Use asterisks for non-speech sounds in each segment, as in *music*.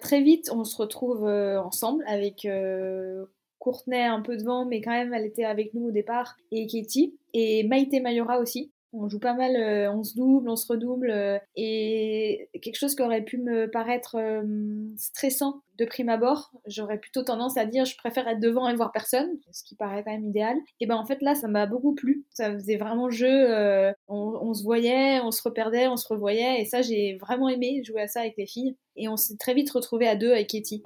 Très vite, on se retrouve euh, ensemble avec euh, Courtenay un peu devant, mais quand même, elle était avec nous au départ, et Katie, et Maïté Mayora aussi. On joue pas mal, euh, on se double, on se redouble, euh, et quelque chose qui aurait pu me paraître euh, stressant de prime abord, j'aurais plutôt tendance à dire je préfère être devant et voir personne, ce qui paraît quand même idéal. Et ben en fait là, ça m'a beaucoup plu. Ça faisait vraiment jeu. on, se voyait, on se reperdait, on se revoyait, et ça j'ai vraiment aimé jouer à ça avec les filles. Et on s'est très vite retrouvés à deux avec Katie.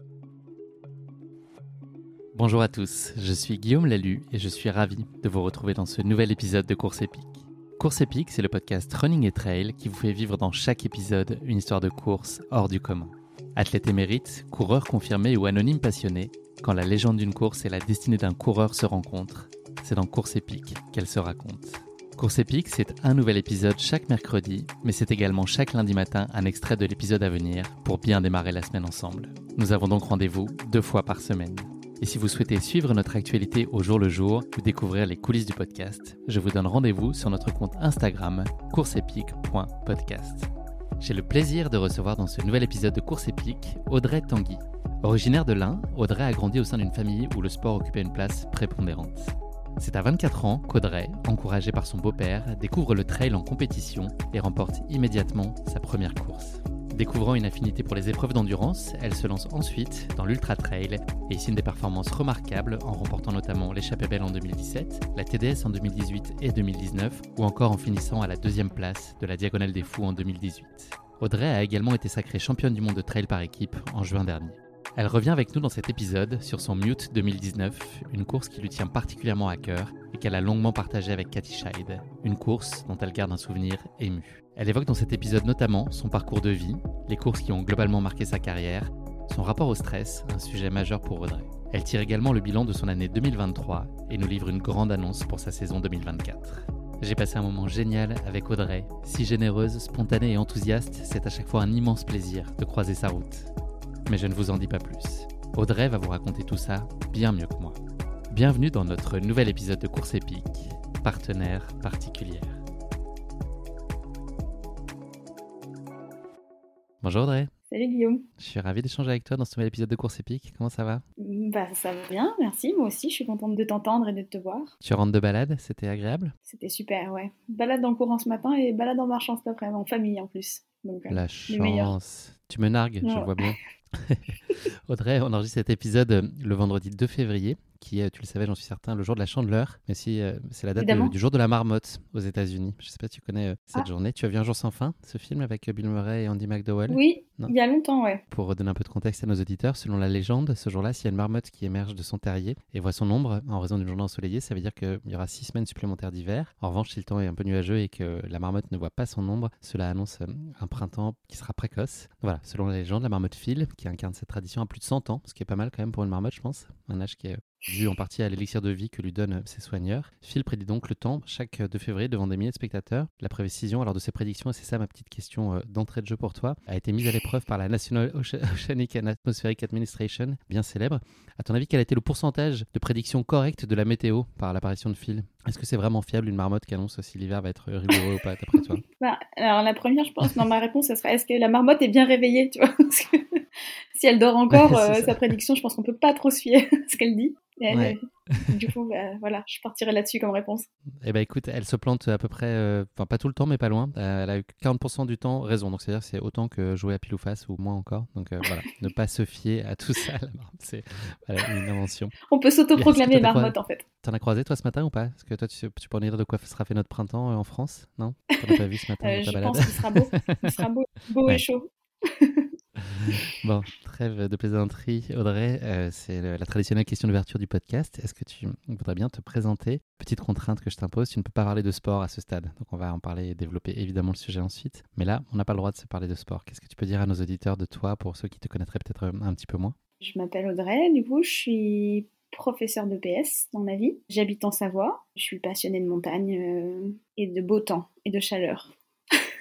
Bonjour à tous, je suis Guillaume Lalu et je suis ravi de vous retrouver dans ce nouvel épisode de Course épique. Course épique, c'est le podcast Running et Trail qui vous fait vivre dans chaque épisode une histoire de course hors du commun. Athlète émérite, coureur confirmé ou anonyme passionné, quand la légende d'une course et la destinée d'un coureur se rencontrent, c'est dans Course épique qu'elle se raconte. Course épique, c'est un nouvel épisode chaque mercredi, mais c'est également chaque lundi matin un extrait de l'épisode à venir pour bien démarrer la semaine ensemble. Nous avons donc rendez-vous deux fois par semaine. Et si vous souhaitez suivre notre actualité au jour le jour ou découvrir les coulisses du podcast, je vous donne rendez-vous sur notre compte Instagram courseepique.podcast. J'ai le plaisir de recevoir dans ce nouvel épisode de Course épique Audrey Tanguy. Originaire de l'Ain, Audrey a grandi au sein d'une famille où le sport occupait une place prépondérante. C'est à 24 ans qu'Audrey, encouragée par son beau-père, découvre le trail en compétition et remporte immédiatement sa première course. Découvrant une affinité pour les épreuves d'endurance, elle se lance ensuite dans l'ultra trail et signe des performances remarquables en remportant notamment l'échappée belle en 2017, la TDS en 2018 et 2019 ou encore en finissant à la deuxième place de la Diagonale des Fous en 2018. Audrey a également été sacrée championne du monde de trail par équipe en juin dernier. Elle revient avec nous dans cet épisode sur son Mute 2019, une course qui lui tient particulièrement à cœur et qu'elle a longuement partagée avec Cathy Scheid, une course dont elle garde un souvenir ému. Elle évoque dans cet épisode notamment son parcours de vie, les courses qui ont globalement marqué sa carrière, son rapport au stress, un sujet majeur pour Audrey. Elle tire également le bilan de son année 2023 et nous livre une grande annonce pour sa saison 2024. J'ai passé un moment génial avec Audrey, si généreuse, spontanée et enthousiaste, c'est à chaque fois un immense plaisir de croiser sa route. Mais je ne vous en dis pas plus. Audrey va vous raconter tout ça bien mieux que moi. Bienvenue dans notre nouvel épisode de Course épique, partenaire particulière. Bonjour Audrey. Salut Guillaume. Je suis ravi d'échanger avec toi dans ce nouvel épisode de Course épique. Comment ça va? Bah ça va bien, merci. Moi aussi, je suis contente de t'entendre et de te voir. Tu rentres de balade, c'était agréable? C'était super, ouais. Balade en courant ce matin et balade en marchant cet après-midi, en famille en plus. Donc, euh, La chance. Tu me nargues, je vois bien. *laughs* *laughs* Audrey, on enregistre cet épisode le vendredi 2 février qui est, tu le savais, j'en suis certain, le jour de la chandeleur. Mais si, euh, c'est la date du jour de la marmotte aux États-Unis. Je ne sais pas si tu connais euh, cette ah. journée. Tu as vu Un jour sans fin, ce film avec euh, Bill Murray et Andy McDowell? Oui, il y a longtemps, ouais. Pour donner un peu de contexte à nos auditeurs, selon la légende, ce jour-là, s'il y a une marmotte qui émerge de son terrier et voit son ombre en raison d'une journée ensoleillée, ça veut dire qu'il y aura six semaines supplémentaires d'hiver. En revanche, si le temps est un peu nuageux et que la marmotte ne voit pas son ombre, cela annonce un printemps qui sera précoce. Voilà, selon la légende, la marmotte file, qui incarne cette tradition à plus de 100 ans, ce qui est pas mal quand même pour une marmotte, je pense. Un âge qui est dû en partie à l'élixir de vie que lui donnent ses soigneurs. Phil prédit donc le temps chaque 2 février devant des milliers de spectateurs. La précision alors de ses prédictions, et c'est ça ma petite question euh, d'entrée de jeu pour toi, a été mise à l'épreuve par la National *laughs* Oceanic and Atmospheric Administration, bien célèbre. À ton avis, quel a été le pourcentage de prédictions correctes de la météo par l'apparition de Phil? Est-ce que c'est vraiment fiable une marmotte qui annonce si l'hiver va être rigoureux ou pas, d'après toi? *laughs* Bah, Alors la première, je pense, dans ma réponse, ce serait est-ce que la marmotte est bien réveillée? Tu vois *laughs* si elle dort encore, euh, sa prédiction, je pense qu'on peut pas trop se fier à ce qu'elle dit. Ouais. *laughs* du *laughs* coup, bah, voilà, je partirai là-dessus comme réponse. Eh ben écoute, elle se plante à peu près, euh, enfin pas tout le temps, mais pas loin. Euh, elle a eu 40% du temps raison, donc c'est-à-dire c'est autant que jouer à pile ou face ou moins encore. Donc euh, voilà, *laughs* ne pas se fier à tout ça. C'est une invention. On peut s'autoproclamer marmotte en fait. T'en as croisé toi ce matin ou pas? Est-ce que toi tu, tu peux en dire de quoi sera fait notre printemps en France Non? T'en as pas vu ce matin Je pense qu'il sera beau. Il sera beau, beau et chaud. *laughs* bon, trêve de plaisanterie. Audrey, euh, c'est la traditionnelle question d'ouverture du podcast. Est-ce que tu voudrais bien te présenter? Petite contrainte que je t'impose, tu ne peux pas parler de sport à ce stade. Donc on va en parler et développer évidemment le sujet ensuite. Mais là, on n'a pas le droit de se parler de sport. Qu'est-ce que tu peux dire à nos auditeurs de toi pour ceux qui te connaîtraient peut-être un petit peu moins? Je m'appelle Audrey, du coup je suis professeur de PS dans ma vie. J'habite en Savoie. Je suis passionnée de montagne euh, et de beau temps et de chaleur.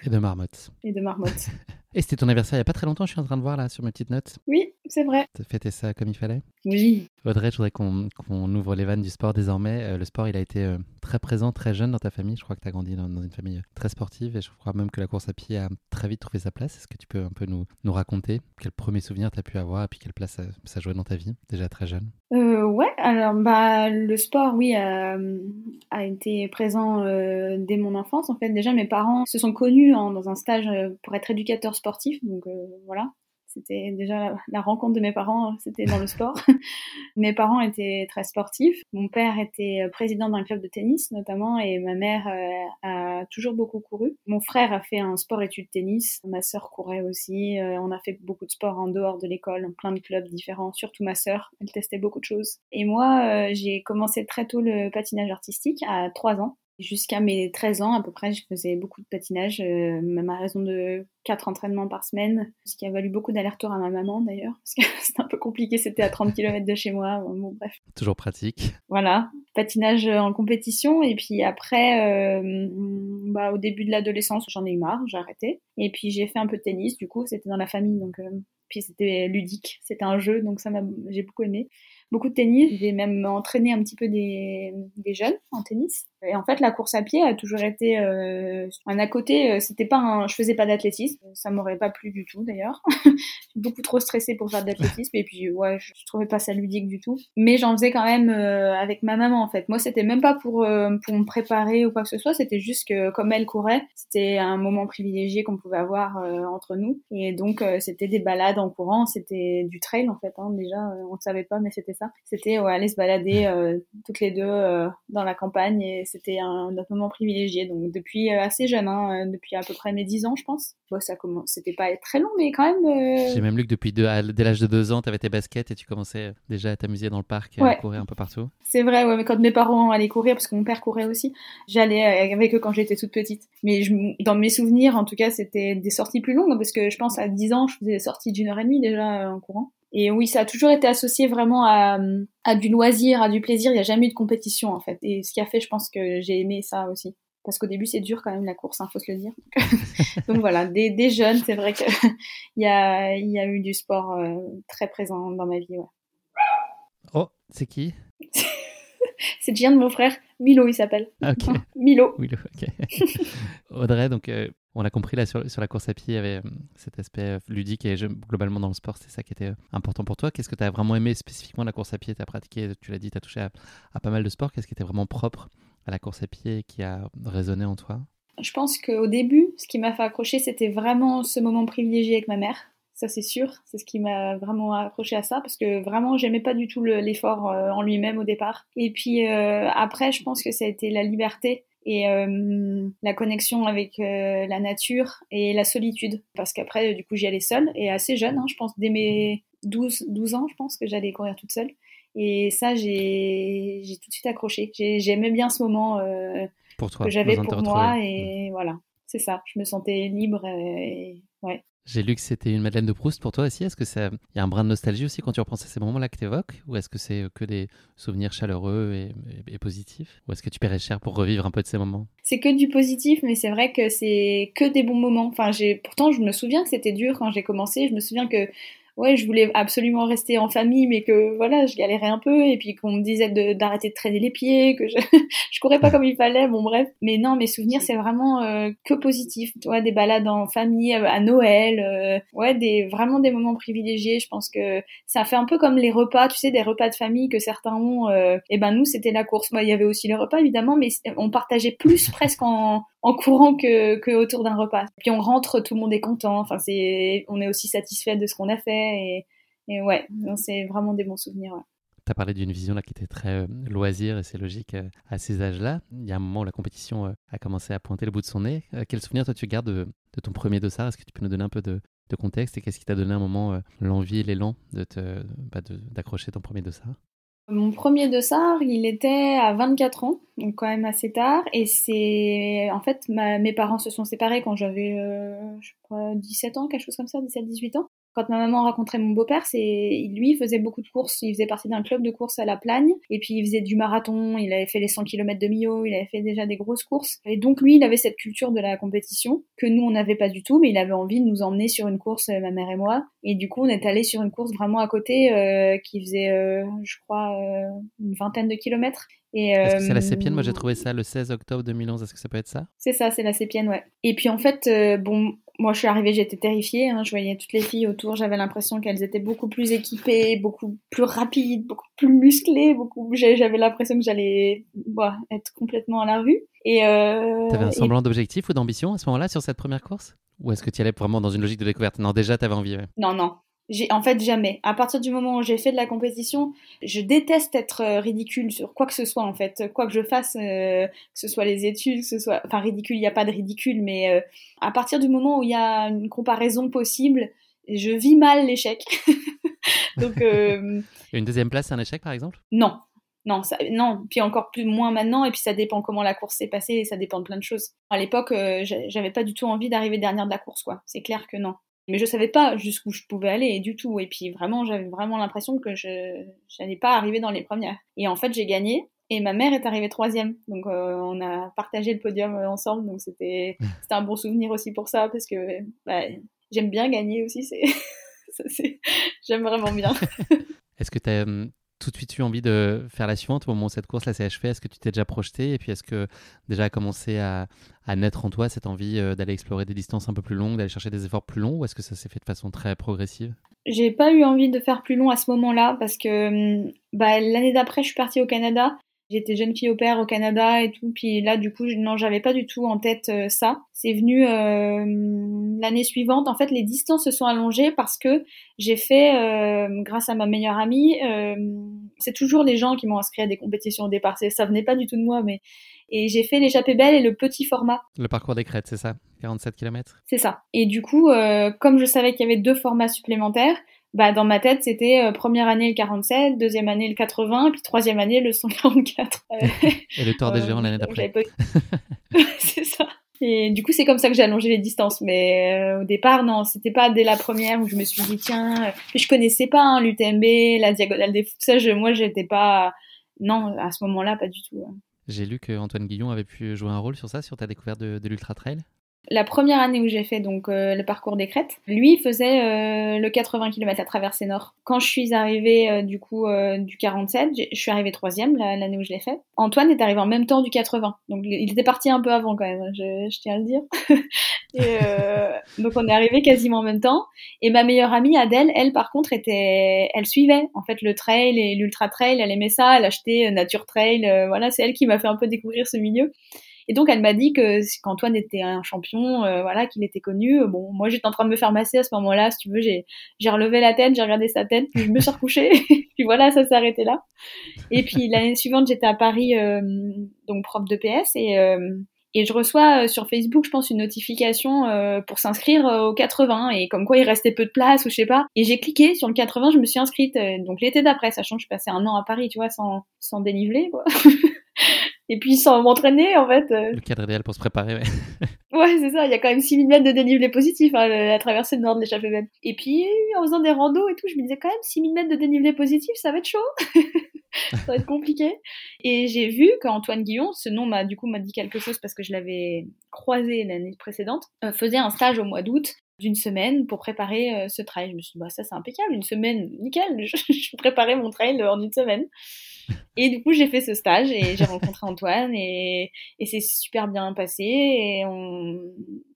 Et de marmotte. Et de marmotte. *laughs* Et c'était ton anniversaire il n'y a pas très longtemps, je suis en train de voir là sur mes petites notes. Oui, c'est vrai. Tu as fêté ça comme il fallait Oui. Audrey, je voudrais qu'on ouvre les vannes du sport désormais. Euh, le sport, il a été euh, très présent, très jeune dans ta famille. Je crois que tu as grandi dans, une famille euh, très sportive et je crois même que la course à pied a très vite trouvé sa place. Est-ce que tu peux un peu nous, nous raconter quel premier souvenir tu as pu avoir et puis quelle place ça, ça jouait dans ta vie, déjà très jeune? Ouais, alors bah, le sport, oui, a, été présent dès mon enfance. En fait, déjà, mes parents se sont connus dans un stage pour être éducateurs sportifs. Donc voilà, c'était déjà la, rencontre de mes parents, c'était dans le sport. *laughs* mes parents étaient très sportifs. Mon père était euh, président d'un club de tennis notamment et ma mère euh, a toujours beaucoup couru. Mon frère a fait un sport-études tennis. Ma sœur courait aussi. Euh, on a fait beaucoup de sport en dehors de l'école, plein de clubs différents. Surtout ma sœur, elle testait beaucoup de choses. Et moi, j'ai commencé très tôt le patinage artistique à 3 ans. Jusqu'à mes 13 ans à peu près, je faisais beaucoup de patinage, euh, même à raison de 4 entraînements par semaine, ce qui a valu beaucoup d'allers-retours à ma maman d'ailleurs, parce que *laughs* c'était un peu compliqué, c'était à 30 km de chez moi, bon bref. Toujours pratique. Voilà, patinage en compétition, et puis après, euh, bah, au début de l'adolescence, j'en ai eu marre, j'ai arrêté, et puis j'ai fait un peu de tennis, du coup c'était dans la famille, donc euh, puis c'était ludique, c'était un jeu, donc ça m'a, j'ai beaucoup aimé beaucoup de tennis. J'ai même entraîné un petit peu des, des, jeunes en tennis. Et en fait, la course à pied a toujours été euh, un à côté. Euh, c'était pas un, je faisais pas d'athlétisme. Ça m'aurait pas plu du tout d'ailleurs. *laughs* beaucoup trop stressée pour faire de l'athlétisme. Et puis ouais, je, trouvais pas ça ludique du tout. Mais j'en faisais quand même euh, avec ma maman en fait. Moi, c'était même pas pour euh, pour me préparer ou quoi que ce soit. C'était juste que comme elle courait, c'était un moment privilégié qu'on pouvait avoir entre nous. Et donc c'était des balades en courant. C'était du trail en fait. Hein, déjà, on ne savait pas, mais c'était c'était aller se balader euh, toutes les deux euh, dans la campagne c'était un, moment privilégié. Donc depuis euh, assez jeune, hein, depuis à peu près mes 10 ans, je pense. Bon, ça commence, c'était pas très long, mais quand même. J'ai même lu que depuis dès l'âge de 2 ans, tu avais tes baskets et tu commençais déjà à t'amuser dans le parc, et à courir un peu partout. C'est vrai, ouais, mais quand mes parents allaient courir, parce que mon père courait aussi, j'allais avec eux quand j'étais toute petite. Mais je, dans mes souvenirs, en tout cas, c'était des sorties plus longues, parce que je pense à 10 ans, je faisais des sorties d'une heure et demie déjà en courant. Et oui, ça a toujours été associé vraiment à, à du loisir, à du plaisir. Il n'y a jamais eu de compétition en fait. Et ce qui a fait, je pense que j'ai aimé ça aussi. Parce qu'au début, c'est dur quand même la course, hein, faut se le dire. Donc *laughs* voilà, des, des jeunes, c'est vrai qu'il *laughs* y a, y a eu du sport euh, très présent dans ma vie. Ouais. Oh, c'est qui? *laughs* C'est Gian de mon frère, Milo il s'appelle. Ah, ok. *laughs* Milo. *laughs* Audrey, donc euh, on l'a compris là sur, la course à pied, il y avait euh, cet aspect euh, ludique et globalement dans le sport, c'est ça qui était important pour toi. Qu'est-ce que tu as vraiment aimé spécifiquement la course à pied? Tu as pratiqué, tu l'as dit, tu as touché à, pas mal de sports. Qu'est-ce qui était vraiment propre à la course à pied et qui a résonné en toi? Je pense qu'au début, ce qui m'a fait accrocher, c'était vraiment ce moment privilégié avec ma mère. Ça, c'est sûr. C'est ce qui m'a vraiment accroché à ça parce que vraiment, j'aimais pas du tout l'effort en lui-même au départ. Et puis après, je pense que ça a été la liberté et euh, la connexion avec euh, la nature et la solitude. Parce qu'après, du coup, j'y allais seule et assez jeune, hein, je pense, dès mes 12, 12 ans, je pense que j'allais courir toute seule. Et ça, j'ai tout de suite accroché. J'aimais bien ce moment euh, pour toi, que j'avais pour moi. Et voilà, c'est ça. Je me sentais libre. Et, ouais. J'ai lu que c'était une Madeleine de Proust pour toi aussi. Est-ce que ça, y a un brin de nostalgie aussi quand tu repenses à ces moments-là que tu évoques Ou est-ce que c'est que des souvenirs chaleureux et, positifs Ou est-ce que tu paierais cher pour revivre un peu de ces moments? C'est que du positif, mais c'est vrai que c'est que des bons moments. Enfin, j'ai, pourtant, je me souviens que c'était dur quand j'ai commencé. Je me souviens que ouais, je voulais absolument rester en famille, mais que voilà, je galérais un peu, et puis qu'on me disait d'arrêter de, traîner les pieds, que je, *laughs* je courais pas comme il fallait, bon bref. Mais non, mes souvenirs, c'est vraiment euh, que positif. Tu vois, des balades en famille, euh, à Noël, euh, ouais, des, vraiment des moments privilégiés. Je pense que ça fait un peu comme les repas, tu sais, des repas de famille que certains ont. et ben nous, c'était la course. Moi, il y avait aussi les repas, évidemment, mais on partageait plus presque en, en courant que, que autour d'un repas. Puis on rentre, tout le monde est content. Enfin, c'est, on est aussi satisfait de ce qu'on a fait. Et, et ouais, c'est vraiment des bons souvenirs. Tu as parlé d'une vision là qui était très euh, loisir et c'est logique euh, à ces âges-là. Il y a un moment où la compétition euh, a commencé à pointer le bout de son nez. quel souvenir toi tu gardes de, de ton premier dossard? Est-ce que tu peux nous donner un peu de, de contexte et qu'est-ce qui t'a donné un moment l'envie et l'élan de bah, d'accrocher ton premier dossard? Mon premier dossard, il était à 24 ans, donc quand même assez tard. Et c'est. En fait, mes parents se sont séparés quand j'avais, je crois, 17 ans, quelque chose comme ça, 17-18 ans. Quand ma maman rencontrait mon beau-père, c'est lui faisait beaucoup de courses, il faisait partie d'un club de courses à la Plagne. Et puis il faisait du marathon, il avait fait les 100 km de Millau, il avait fait déjà des grosses courses. Et donc lui il avait cette culture de la compétition que nous on n'avait pas du tout mais il avait envie de nous emmener sur une course ma mère et moi. Et du coup on est allé sur une course vraiment à côté euh, qui faisait euh, je crois euh, une vingtaine de kilomètres est-ce que c'est la Sépienne? Moi j'ai trouvé ça le 16 octobre 2011. Est-ce que ça peut être ça? C'est ça, c'est la Sépienne, ouais. Et puis en fait, bon, moi, je suis arrivée, j'étais terrifiée. Hein. Je voyais toutes les filles autour, j'avais l'impression qu'elles étaient beaucoup plus équipées, beaucoup plus rapides, beaucoup plus musclées. Beaucoup... J'avais l'impression que j'allais bah, être complètement à la rue. Et euh... T'avais un semblant d'objectif ou d'ambition à ce moment-là sur cette première course? Ou est-ce que tu allais vraiment dans une logique de découverte? Non, déjà, t'avais envie. Non, non. J'ai en fait jamais. À partir du moment où j'ai fait de la compétition, je déteste être euh, ridicule sur quoi que ce soit en fait, quoi que je fasse, euh, que ce soit les études, que ce soit, enfin ridicule, il n'y a pas de ridicule, mais euh, à partir du moment où il y a une comparaison possible, je vis mal l'échec. *laughs* Donc une deuxième place, c'est un échec par exemple? Non, non, ça, non, puis encore plus moins maintenant, et puis ça dépend comment la course s'est passée, et ça dépend de plein de choses. À l'époque, j'avais pas du tout envie d'arriver dernière de la course, quoi. C'est clair que non. Mais je savais pas jusqu'où je pouvais aller du tout. Et puis vraiment, j'avais vraiment l'impression que je n'allais pas arriver dans les premières. Et en fait, j'ai gagné. Et ma mère est arrivée troisième. Donc euh, on a partagé le podium euh, ensemble. Donc c'était *laughs* un bon souvenir aussi pour ça. Parce que bah, j'aime bien gagner aussi. C'est *laughs* J'aime vraiment bien. *laughs* Est-ce que tu as tout de suite eu envie de faire la suivante. Au moment où cette course là s'est achevée Est-ce que tu t'es déjà projeté Et puis est-ce que déjà a commencé à, naître en toi cette envie euh, d'aller explorer des distances un peu plus longues, d'aller chercher des efforts plus longs Ou est-ce que ça s'est fait de façon très progressive? J'ai pas eu envie de faire plus long à ce moment-là parce que hum, bah, l'année d'après je suis partie au Canada J'étais jeune fille au père au Canada et tout, puis là du coup non j'avais pas du tout en tête euh, ça. C'est venu euh, l'année suivante. En fait les distances se sont allongées parce que j'ai fait, euh, grâce à ma meilleure amie, c'est toujours les gens qui m'ont inscrit à des compétitions au départ. Ça venait pas du tout de moi, mais et j'ai fait l'échappée belle et le petit format. Le parcours des crêtes, c'est ça? 47 km C'est ça. Et du coup, comme je savais qu'il y avait deux formats supplémentaires, bah, dans ma tête, c'était euh, première année le 47, deuxième année le 80, puis troisième année le 144. *laughs* Et le tour des géants l'année d'après. *laughs* *laughs* c'est ça. Et du coup, c'est comme ça que j'ai allongé les distances. Mais euh, au départ, non, c'était pas dès la première où je me suis dit, tiens, euh, je connaissais pas hein, l'UTMB, la diagonale des fous. Ça, je, moi, j'étais pas. Non, à ce moment-là, pas du tout. Hein. J'ai lu qu'Antoine Guillon avait pu jouer un rôle sur ça, sur ta découverte de, de l'Ultra Trail? La première année où j'ai fait donc euh, le parcours des crêtes, lui faisait euh, le 80 km à traversée nord. Quand je suis arrivée euh, du coup du 47, je suis arrivée troisième l'année où je l'ai fait. Antoine est arrivé en même temps du 80, donc il était parti un peu avant quand même, je, tiens à le dire. *laughs* et, donc on est arrivé quasiment en même temps. Et ma meilleure amie Adèle, elle par contre était, elle suivait en fait le trail et l'ultra trail, elle aimait ça, elle achetait Nature Trail, voilà c'est elle qui m'a fait un peu découvrir ce milieu. Et donc elle m'a dit que qu'Antoine était un champion, euh, voilà, qu'il était connu. Bon, moi j'étais en train de me faire masser à ce moment-là, si tu veux, j'ai j'ai relevé la tête, j'ai regardé sa tête, puis je me suis recouchée, *laughs* puis voilà, ça s'est arrêté là. Et puis l'année suivante, j'étais à Paris, euh, donc prof de PS, et euh, et je reçois sur Facebook, je pense, une notification pour s'inscrire au 80 et comme quoi il restait peu de place ou je sais pas. Et j'ai cliqué sur le 80, je me suis inscrite donc l'été d'après, sachant que je passais un an à Paris, tu vois, sans, sans dénivelé, quoi. *laughs* et puis sans m'entraîner en fait. Euh. Le cadre idéal pour se préparer, ouais. *laughs* ouais, c'est ça, il y a quand même 6000 mètres de dénivelé positif à hein, la traversée nord de l'échappée. Et puis en faisant des randos et tout, je me disais quand même 6000 mètres de dénivelé positif, ça va être chaud. *laughs* ça va être compliqué. Et j'ai vu qu'Antoine Guillon, ce nom m'a du coup m'a dit quelque chose parce que je l'avais croisé l'année précédente, euh, faisait un stage au mois d'août d'une semaine pour préparer euh, ce trail. Je me suis dit, bah, ça c'est impeccable, une semaine, nickel, *laughs* je, je préparais mon trail en une semaine. Et du coup, j'ai fait ce stage et j'ai rencontré Antoine et, c'est super bien passé.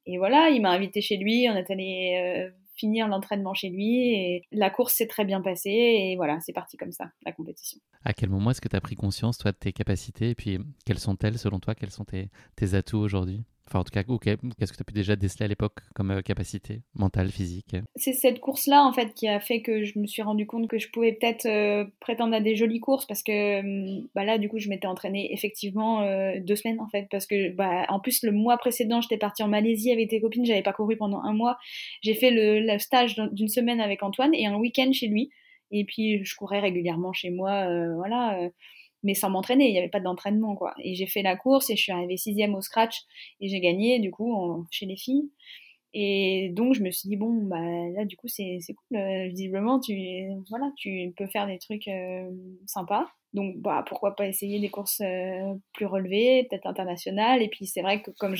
Et, voilà, il m'a invité chez lui, on est allé euh, finir l'entraînement chez lui et la course s'est très bien passée et voilà, c'est parti comme ça, la compétition. À quel moment est-ce que tu as pris conscience, toi, de tes capacités et puis quelles sont-elles selon toi Quels sont tes atouts aujourd'hui? Enfin, en tout cas, qu'est-ce que tu as pu déjà déceler à l'époque comme euh, capacité mentale, physique? C'est cette course-là, en fait, qui a fait que je me suis rendu compte que je pouvais peut-être euh, prétendre à des jolies courses parce que hum, bah là, du coup, je m'étais entraînée effectivement euh, deux semaines, en fait. Parce que, bah, en plus, le mois précédent, j'étais partie en Malaisie avec tes copines, j'avais pas couru pendant un mois. J'ai fait le stage d'une semaine avec Antoine et un week-end chez lui. Et puis, je courais régulièrement chez moi, voilà mais sans m'entraîner, il n'y avait pas d'entraînement, quoi. Et j'ai fait la course et je suis arrivée sixième au scratch et j'ai gagné, du coup, chez les filles. Et donc, je me suis dit, bon, bah, là, du coup, c'est cool. Euh, visiblement, tu, voilà, tu peux faire des trucs euh, sympas. Donc, bah, pourquoi pas essayer des courses euh, plus relevées, peut-être internationales. Et puis, c'est vrai que comme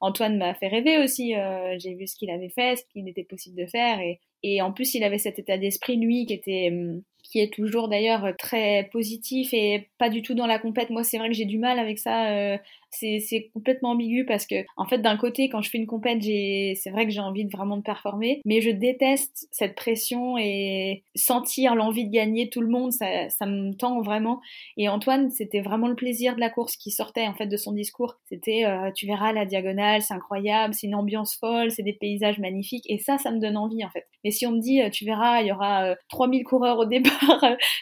Antoine m'a fait rêver aussi, j'ai vu ce qu'il avait fait, ce qu'il était possible de faire. Et, et en plus, il avait cet état d'esprit, lui, qui était hum, qui est toujours d'ailleurs très positif et pas du tout dans la compète. Moi, c'est vrai que j'ai du mal avec ça. Euh, c'est complètement ambigu parce que, en fait, d'un côté, quand je fais une compète, c'est vrai que j'ai envie de vraiment de performer, mais je déteste cette pression et sentir l'envie de gagner tout le monde, ça, me tend vraiment. Et Antoine, c'était vraiment le plaisir de la course qui sortait en fait de son discours. C'était, euh, tu verras la diagonale, c'est incroyable, c'est une ambiance folle, c'est des paysages magnifiques, et ça, ça me donne envie en fait. Mais si on me dit, euh, tu verras, il y aura 3000 coureurs au départ,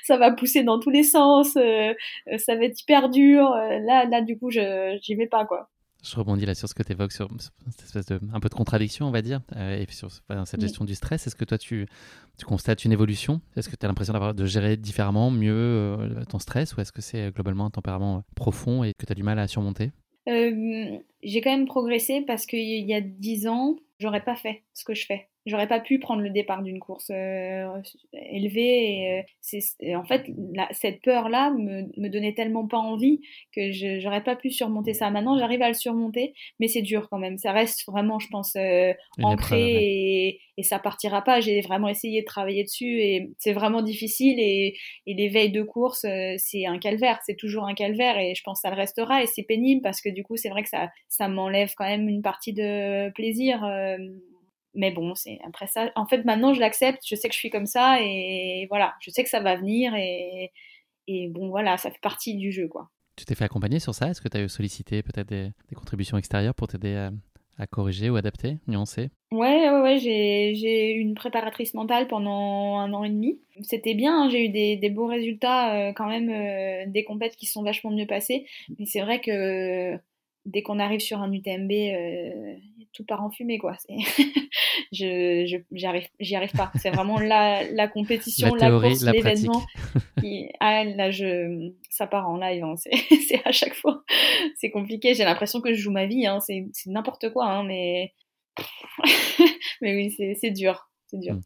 ça va pousser dans tous les sens, euh, euh, ça va être hyper dur. Euh, là, là, du coup, je j'y vais pas, quoi. Je rebondis là sur ce que tu évoques, sur cette espèce de un peu de contradiction, on va dire, et puis sur cette gestion du stress. Est-ce que toi, tu, tu constates une évolution? Est-ce que tu as l'impression d'avoir de gérer différemment, mieux ton stress, ou est-ce que c'est globalement un tempérament profond et que tu as du mal à surmonter? J'ai quand même progressé parce qu'il y a dix ans, j'aurais pas fait ce que je fais. J'aurais pas pu prendre le départ d'une course euh, élevée. Et, euh, c'est, en fait, cette peur-là me, me donnait tellement pas envie que je j'aurais pas pu surmonter ça. Maintenant, j'arrive à le surmonter, mais c'est dur quand même. Ça reste vraiment, je pense, euh, ancré et, et, ça partira pas. J'ai vraiment essayé de travailler dessus et c'est vraiment difficile. Et, et les veilles de course, c'est un calvaire. C'est toujours un calvaire et je pense que ça le restera. Et c'est pénible parce que du coup, c'est vrai que ça, ça m'enlève quand même une partie de plaisir mais bon, c'est après ça. En fait, maintenant, je l'accepte. Je sais que je suis comme ça et voilà, je sais que ça va venir et, et bon, voilà, ça fait partie du jeu, quoi. Tu t'es fait accompagner sur ça? Est-ce que tu as sollicité peut-être des, contributions extérieures pour t'aider à, à, corriger ou adapter, nuancer? Ouais, ouais, ouais j'ai eu une préparatrice mentale pendant un an et demi. C'était bien, hein, j'ai eu des, des, beaux résultats euh, quand même, euh, des compètes qui sont vachement mieux passées. Mais c'est vrai que dès qu'on arrive sur un UTMB, euh, tout part en fumée, quoi. *laughs* je, j'y arrive, j'y arrive pas. C'est vraiment la, la compétition, la, course, l'événement. *laughs* ah, là, je, ça part en live. Hein. *laughs* C'est, à chaque fois, c'est compliqué. J'ai l'impression que je joue ma vie. Hein. C'est, n'importe quoi, hein, mais mais oui, c'est, c'est dur. Dur. Hmm.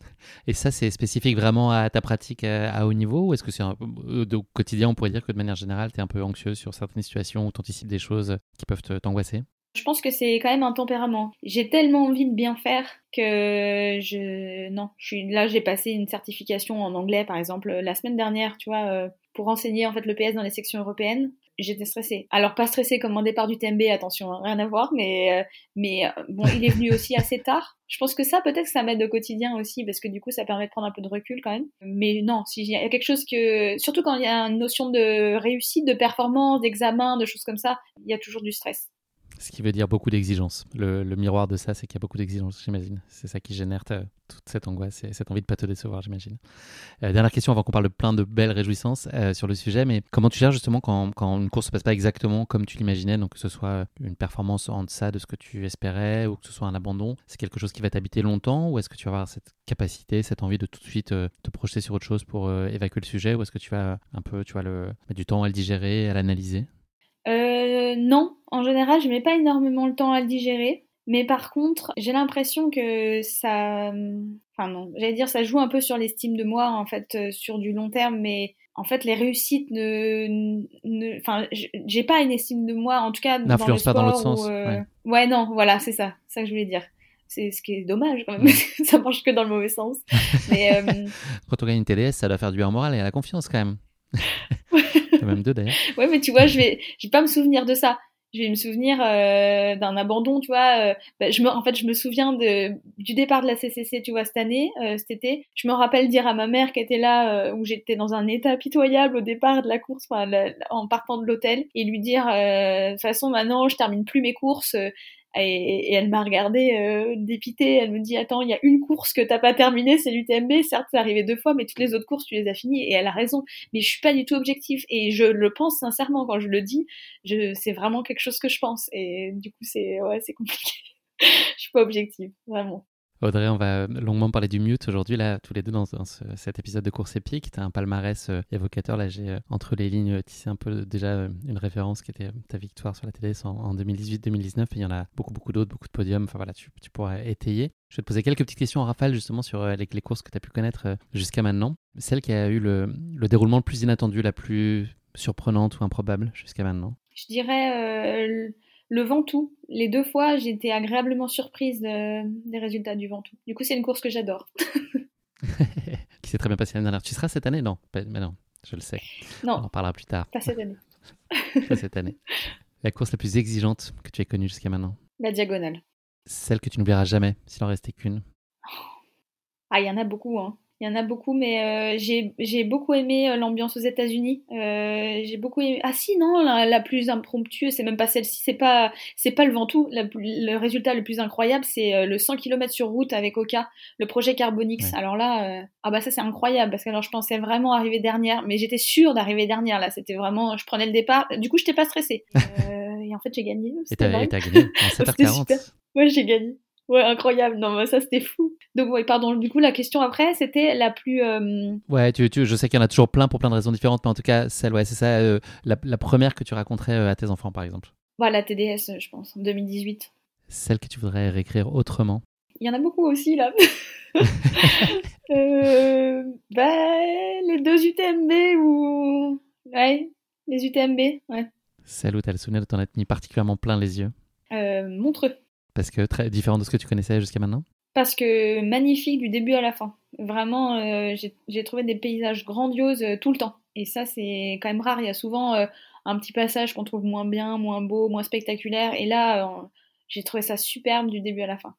Et ça, c'est spécifique vraiment à ta pratique à, haut niveau ou est-ce que c'est un, euh, au quotidien, on pourrait dire que de manière générale, tu es un peu anxieux sur certaines situations où tu anticipes des choses qui peuvent t'angoisser? Je pense que c'est quand même un tempérament. J'ai tellement envie de bien faire que je non, je suis là, j'ai passé une certification en anglais par exemple la semaine dernière, tu vois, euh, pour enseigner en fait le PS dans les sections européennes. J'étais stressée. Alors pas stressée comme mon départ du TMB, attention, hein, rien à voir, mais euh, mais euh, bon, il est venu aussi assez tard. Je pense que ça peut-être ça m'aide au quotidien aussi parce que du coup ça permet de prendre un peu de recul quand même. Mais non, s'il y a quelque chose que surtout quand il y a une notion de réussite, de performance, d'examen, de choses comme ça, il y a toujours du stress. Ce qui veut dire beaucoup d'exigences. Le, miroir de ça, c'est qu'il y a beaucoup d'exigences, j'imagine. C'est ça qui génère toute cette angoisse et cette envie de pas te décevoir, j'imagine. Euh, dernière question avant qu'on parle de plein de belles réjouissances euh, sur le sujet, mais comment tu gères justement quand, une course se passe pas exactement comme tu l'imaginais, donc que ce soit une performance en deçà de ce que tu espérais ou que ce soit un abandon, c'est quelque chose qui va t'habiter longtemps ou est-ce que tu vas avoir cette capacité, cette envie de tout de suite euh, te projeter sur autre chose pour évacuer le sujet ou est-ce que tu vas un peu, tu vas le, mettre du temps à le digérer, à l'analyser? Euh, non, en général, je mets pas énormément le temps à le digérer. Mais par contre, j'ai l'impression que ça. Enfin, non, j'allais dire, ça joue un peu sur l'estime de moi, en fait, euh, sur du long terme, mais en fait, les réussites ne. ne... Enfin, j'ai pas une estime de moi, en tout cas. N'influence pas dans l'autre sens. Euh, ouais. non, voilà, c'est ça. Ça que je voulais dire. C'est ce qui est dommage quand même. *laughs* ça marche que dans le mauvais sens. Mais, euh... *laughs* Quand on gagne une TDS, ça doit faire du bien moral et à la confiance quand même. *laughs* même deux d'ailleurs. *laughs* Ouais, mais tu vois, je vais, je vais pas me souvenir de ça je vais me souvenir euh, d'un abandon, tu vois. Euh, bah, je me, en fait, je me souviens de, du départ de la CCC, tu vois, cette année, euh, cet été. Je me rappelle dire à ma mère qui était là, où j'étais dans un état pitoyable au départ de la course, en partant de l'hôtel, et lui dire, de toute façon, maintenant, je termine plus mes courses. Et, elle m'a regardé euh, dépitée. Elle me dit Attends, il y a une course que t'as pas terminée, c'est l'UTMB. Certes, c'est arrivé deux fois, mais toutes les autres courses, tu les as finies. Et elle a raison. Mais je suis pas du tout objectif. Et je le pense sincèrement quand je le dis. C'est vraiment quelque chose que je pense. Et du coup, c'est ouais, c'est compliqué. *laughs* je suis pas objective, vraiment. Audrey, on va longuement parler du mute aujourd'hui, là, tous les deux dans, cet épisode de course épique. Tu as un palmarès euh, évocateur. Là, j'ai euh, entre les lignes tissé un peu déjà euh, une référence qui était ta victoire sur la télé en, 2018-2019. Et il y en a beaucoup, beaucoup d'autres, beaucoup de podiums. Enfin voilà, tu, pourras étayer. Je vais te poser quelques petites questions en rafale justement sur les, les courses que tu as pu connaître jusqu'à maintenant. Celle qui a eu le, le déroulement le plus inattendu, la plus surprenante ou improbable jusqu'à maintenant Je dirais le Ventoux, les deux fois, j'ai été agréablement surprise des résultats du Ventoux. Du coup, c'est une course que j'adore. *laughs* *laughs* qui s'est très bien passée l'année dernière. Tu seras cette année? Non, mais non, je le sais. Non. On en parlera plus tard. Pas cette année. *laughs* pas cette année. La course la plus exigeante que tu aies connue jusqu'à maintenant? La diagonale. Celle que tu n'oublieras jamais, s'il en restait qu'une Ah, il y en a beaucoup, hein. Il y en a beaucoup, mais euh, j'ai beaucoup aimé euh, l'ambiance aux États-Unis. Euh, j'ai beaucoup aimé... Ah si, non, la, plus impromptue, c'est même pas celle-ci, c'est pas c'est pas le Ventoux. le résultat le plus incroyable, c'est le 100 km sur route avec Oka, le projet Carbonix. Alors là, ah bah ça c'est incroyable parce que alors je pensais vraiment arriver dernière, mais j'étais sûre d'arriver dernière là. C'était vraiment, je prenais le départ. Du coup, je n'étais pas stressée. *laughs* et en fait, j'ai gagné. Et t'as gagné *laughs* en 7h40. Ouais, j'ai gagné. Ouais, incroyable. Non, mais ça, c'était fou. Donc, ouais, pardon. Du coup, la question après, c'était la plus. Euh, ouais, tu, tu, je sais qu'il y en a toujours plein pour plein de raisons différentes, mais en tout cas, celle, ouais, c'est ça, euh, la, la, première que tu raconterais euh, à tes enfants, par exemple. Voilà, TDS, je pense, en 2018. Celle que tu voudrais réécrire autrement. Il y en a beaucoup aussi, là. *laughs* bah, les deux UTMB ou. Ouais, les UTMB, ouais. Celle où tu as le souvenir de t'en être mis particulièrement plein les yeux. Montreux. Parce que très différent de ce que tu connaissais jusqu'à maintenant Parce que magnifique du début à la fin. Vraiment, euh, j'ai trouvé des paysages grandioses euh, tout le temps. Et ça, c'est quand même rare. Il y a souvent euh, un petit passage qu'on trouve moins bien, moins beau, moins spectaculaire. Et là, j'ai trouvé ça superbe du début à la fin.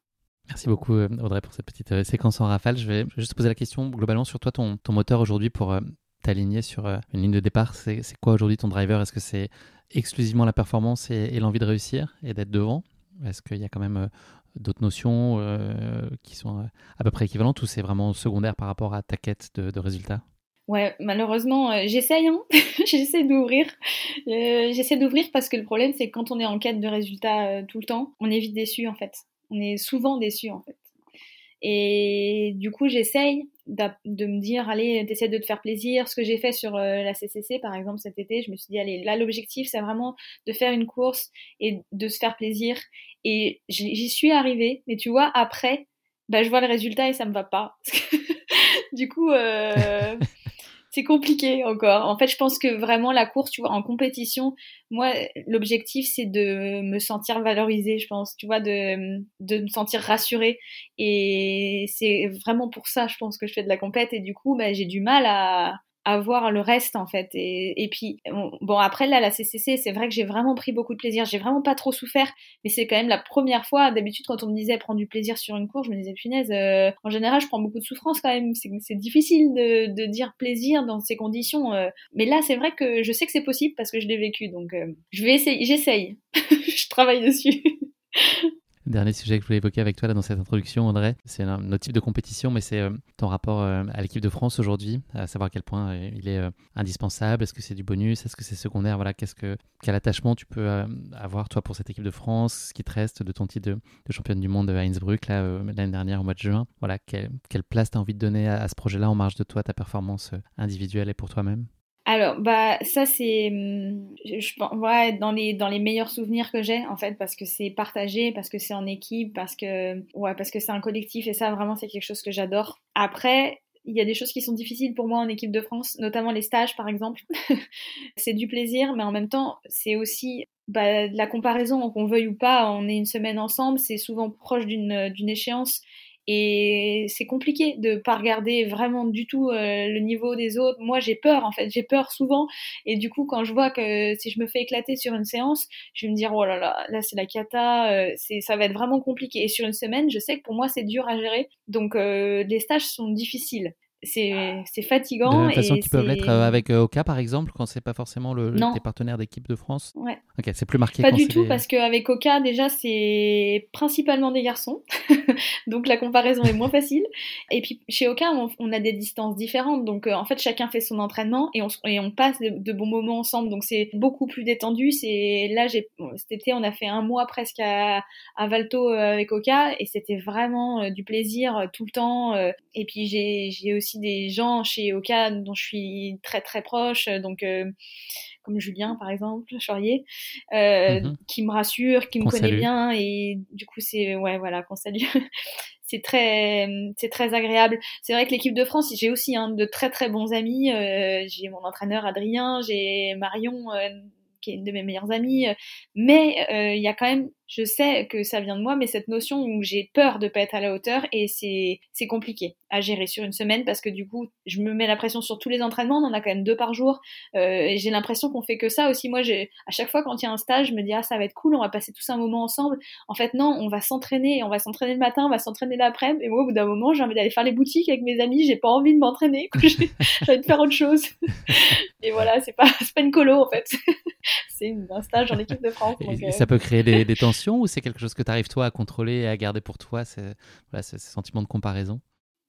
Merci beaucoup Audrey pour cette petite séquence en rafale. Je vais juste poser la question globalement sur toi, ton, ton moteur aujourd'hui pour t'aligner sur une ligne de départ. C'est quoi aujourd'hui ton driver? Est-ce que c'est exclusivement la performance et l'envie de réussir et d'être devant? Est-ce qu'il y a quand même euh, d'autres notions euh, qui sont euh, à peu près équivalentes ou c'est vraiment secondaire par rapport à ta quête de, résultats? Ouais, malheureusement, j'essaye, hein *laughs* j'essaie d'ouvrir. j'essaie d'ouvrir parce que le problème, c'est que quand on est en quête de résultats tout le temps, on est vite déçu en fait. On est souvent déçu en fait. Et du coup, j'essaye de me dire, allez, d'essayer de te faire plaisir. Ce que j'ai fait sur euh, la CCC, par exemple, cet été, je me suis dit, allez, là, l'objectif, c'est vraiment de faire une course et de se faire plaisir. Et j'y suis arrivée, mais tu vois, après, bah, je vois le résultat et ça me va pas. *laughs* du coup, euh, *laughs* c'est compliqué encore. En fait, je pense que vraiment la course, tu vois, en compétition, moi, l'objectif, c'est de me sentir valorisée, je pense, tu vois, de, me sentir rassurée. Et c'est vraiment pour ça, je pense, que je fais de la compète. Et du coup, bah, j'ai du mal à, avoir le reste en fait. Et, et puis bon après là la CCC c'est vrai que j'ai vraiment pris beaucoup de plaisir, j'ai vraiment pas trop souffert, mais c'est quand même la première fois. D'habitude quand on me disait prendre du plaisir sur une course, je me disais punaise. Euh, en général je prends beaucoup de souffrance quand même. C'est difficile de, de, dire plaisir dans ces conditions. Euh. Mais là c'est vrai que je sais que c'est possible parce que je l'ai vécu donc euh, je vais essayer, j'essaye, *laughs* je travaille dessus. Dernier sujet que je voulais évoquer avec toi là, dans cette introduction, Audrey, c'est un autre type de compétition, mais c'est euh, ton rapport euh, à l'équipe de France aujourd'hui, à savoir à quel point euh, il est indispensable, est-ce que c'est du bonus, est-ce que c'est secondaire, voilà, qu'est-ce que, quel attachement tu peux avoir toi pour cette équipe de France, ce qui te reste de ton titre de, championne du monde à Innsbruck l'année dernière au mois de juin, voilà, quelle, place tu as envie de donner à, à ce projet-là en marge de toi, ta performance individuelle et pour toi-même? Alors, bah, ça, c'est, hum, je pense, ouais, dans les, dans les meilleurs souvenirs que j'ai, en fait, parce que c'est partagé, parce que c'est en équipe, parce que, ouais, parce que c'est un collectif, et ça, vraiment, c'est quelque chose que j'adore. Après, il y a des choses qui sont difficiles pour moi en équipe de France, notamment les stages, par exemple. *laughs* c'est du plaisir, mais en même temps, c'est aussi bah, de la comparaison, qu'on veuille ou pas, on est une semaine ensemble, c'est souvent proche d'une échéance. Et c'est compliqué de pas regarder vraiment du tout euh, le niveau des autres. Moi, j'ai peur en fait, j'ai peur souvent. Et du coup, quand je vois que si je me fais éclater sur une séance, je vais me dire oh là là, là c'est la cata, euh, ça va être vraiment compliqué. Et sur une semaine, je sais que pour moi c'est dur à gérer. Donc euh, les stages sont difficiles c'est fatigant. De la même façon qu'ils peuvent l'être euh, avec euh, Oka, par exemple, quand c'est pas forcément le, tes partenaires d'équipe de France Ouais. Ok, c'est plus marqué. Pas du tout, parce qu'avec Oka, déjà, c'est principalement des garçons. *laughs* donc la comparaison est moins facile. Et puis chez Oka, on, a des distances différentes. Donc euh, en fait, chacun fait son entraînement et on, et on passe de, bons moments ensemble. Donc c'est beaucoup plus détendu. C'est Là, cet été, on a fait un mois presque à, à Valto avec Oka et c'était vraiment du plaisir tout le temps. et puis j'ai aussi des gens chez Oka dont je suis très très proche, donc euh, comme Julien par exemple, Chaurier, euh, mhm. qui me rassure, qui me connaît bien et du coup c'est ouais voilà qu'on salue. *laughs* c'est très c'est très agréable. C'est vrai que l'équipe de France, j'ai aussi hein, de très très bons amis. Euh, j'ai mon entraîneur Adrien, j'ai Marion qui est une de mes meilleures amies, mais il y a quand même je sais que ça vient de moi, mais cette notion où j'ai peur de pas être à la hauteur et c'est c'est compliqué à gérer sur une semaine parce que du coup je me mets la pression sur tous les entraînements, on en a quand même deux par jour euh, et j'ai l'impression qu'on fait que ça aussi. Moi, j'ai à chaque fois quand il y a un stage, je me dis ah ça va être cool, on va passer tous un moment ensemble. En fait non, on va s'entraîner, on va s'entraîner le matin, on va s'entraîner l'après-midi et moi au bout d'un moment j'ai envie d'aller faire les boutiques avec mes amis, j'ai pas envie de m'entraîner, *laughs* j'ai envie de faire autre chose. *laughs* et voilà, c'est pas c'est pas une colo en fait, *laughs* c'est un stage en équipe de France. et, ça peut créer des, des tensions ou c'est quelque chose que tu arrives toi à contrôler et à garder pour toi, voilà, ce, sentiment de comparaison?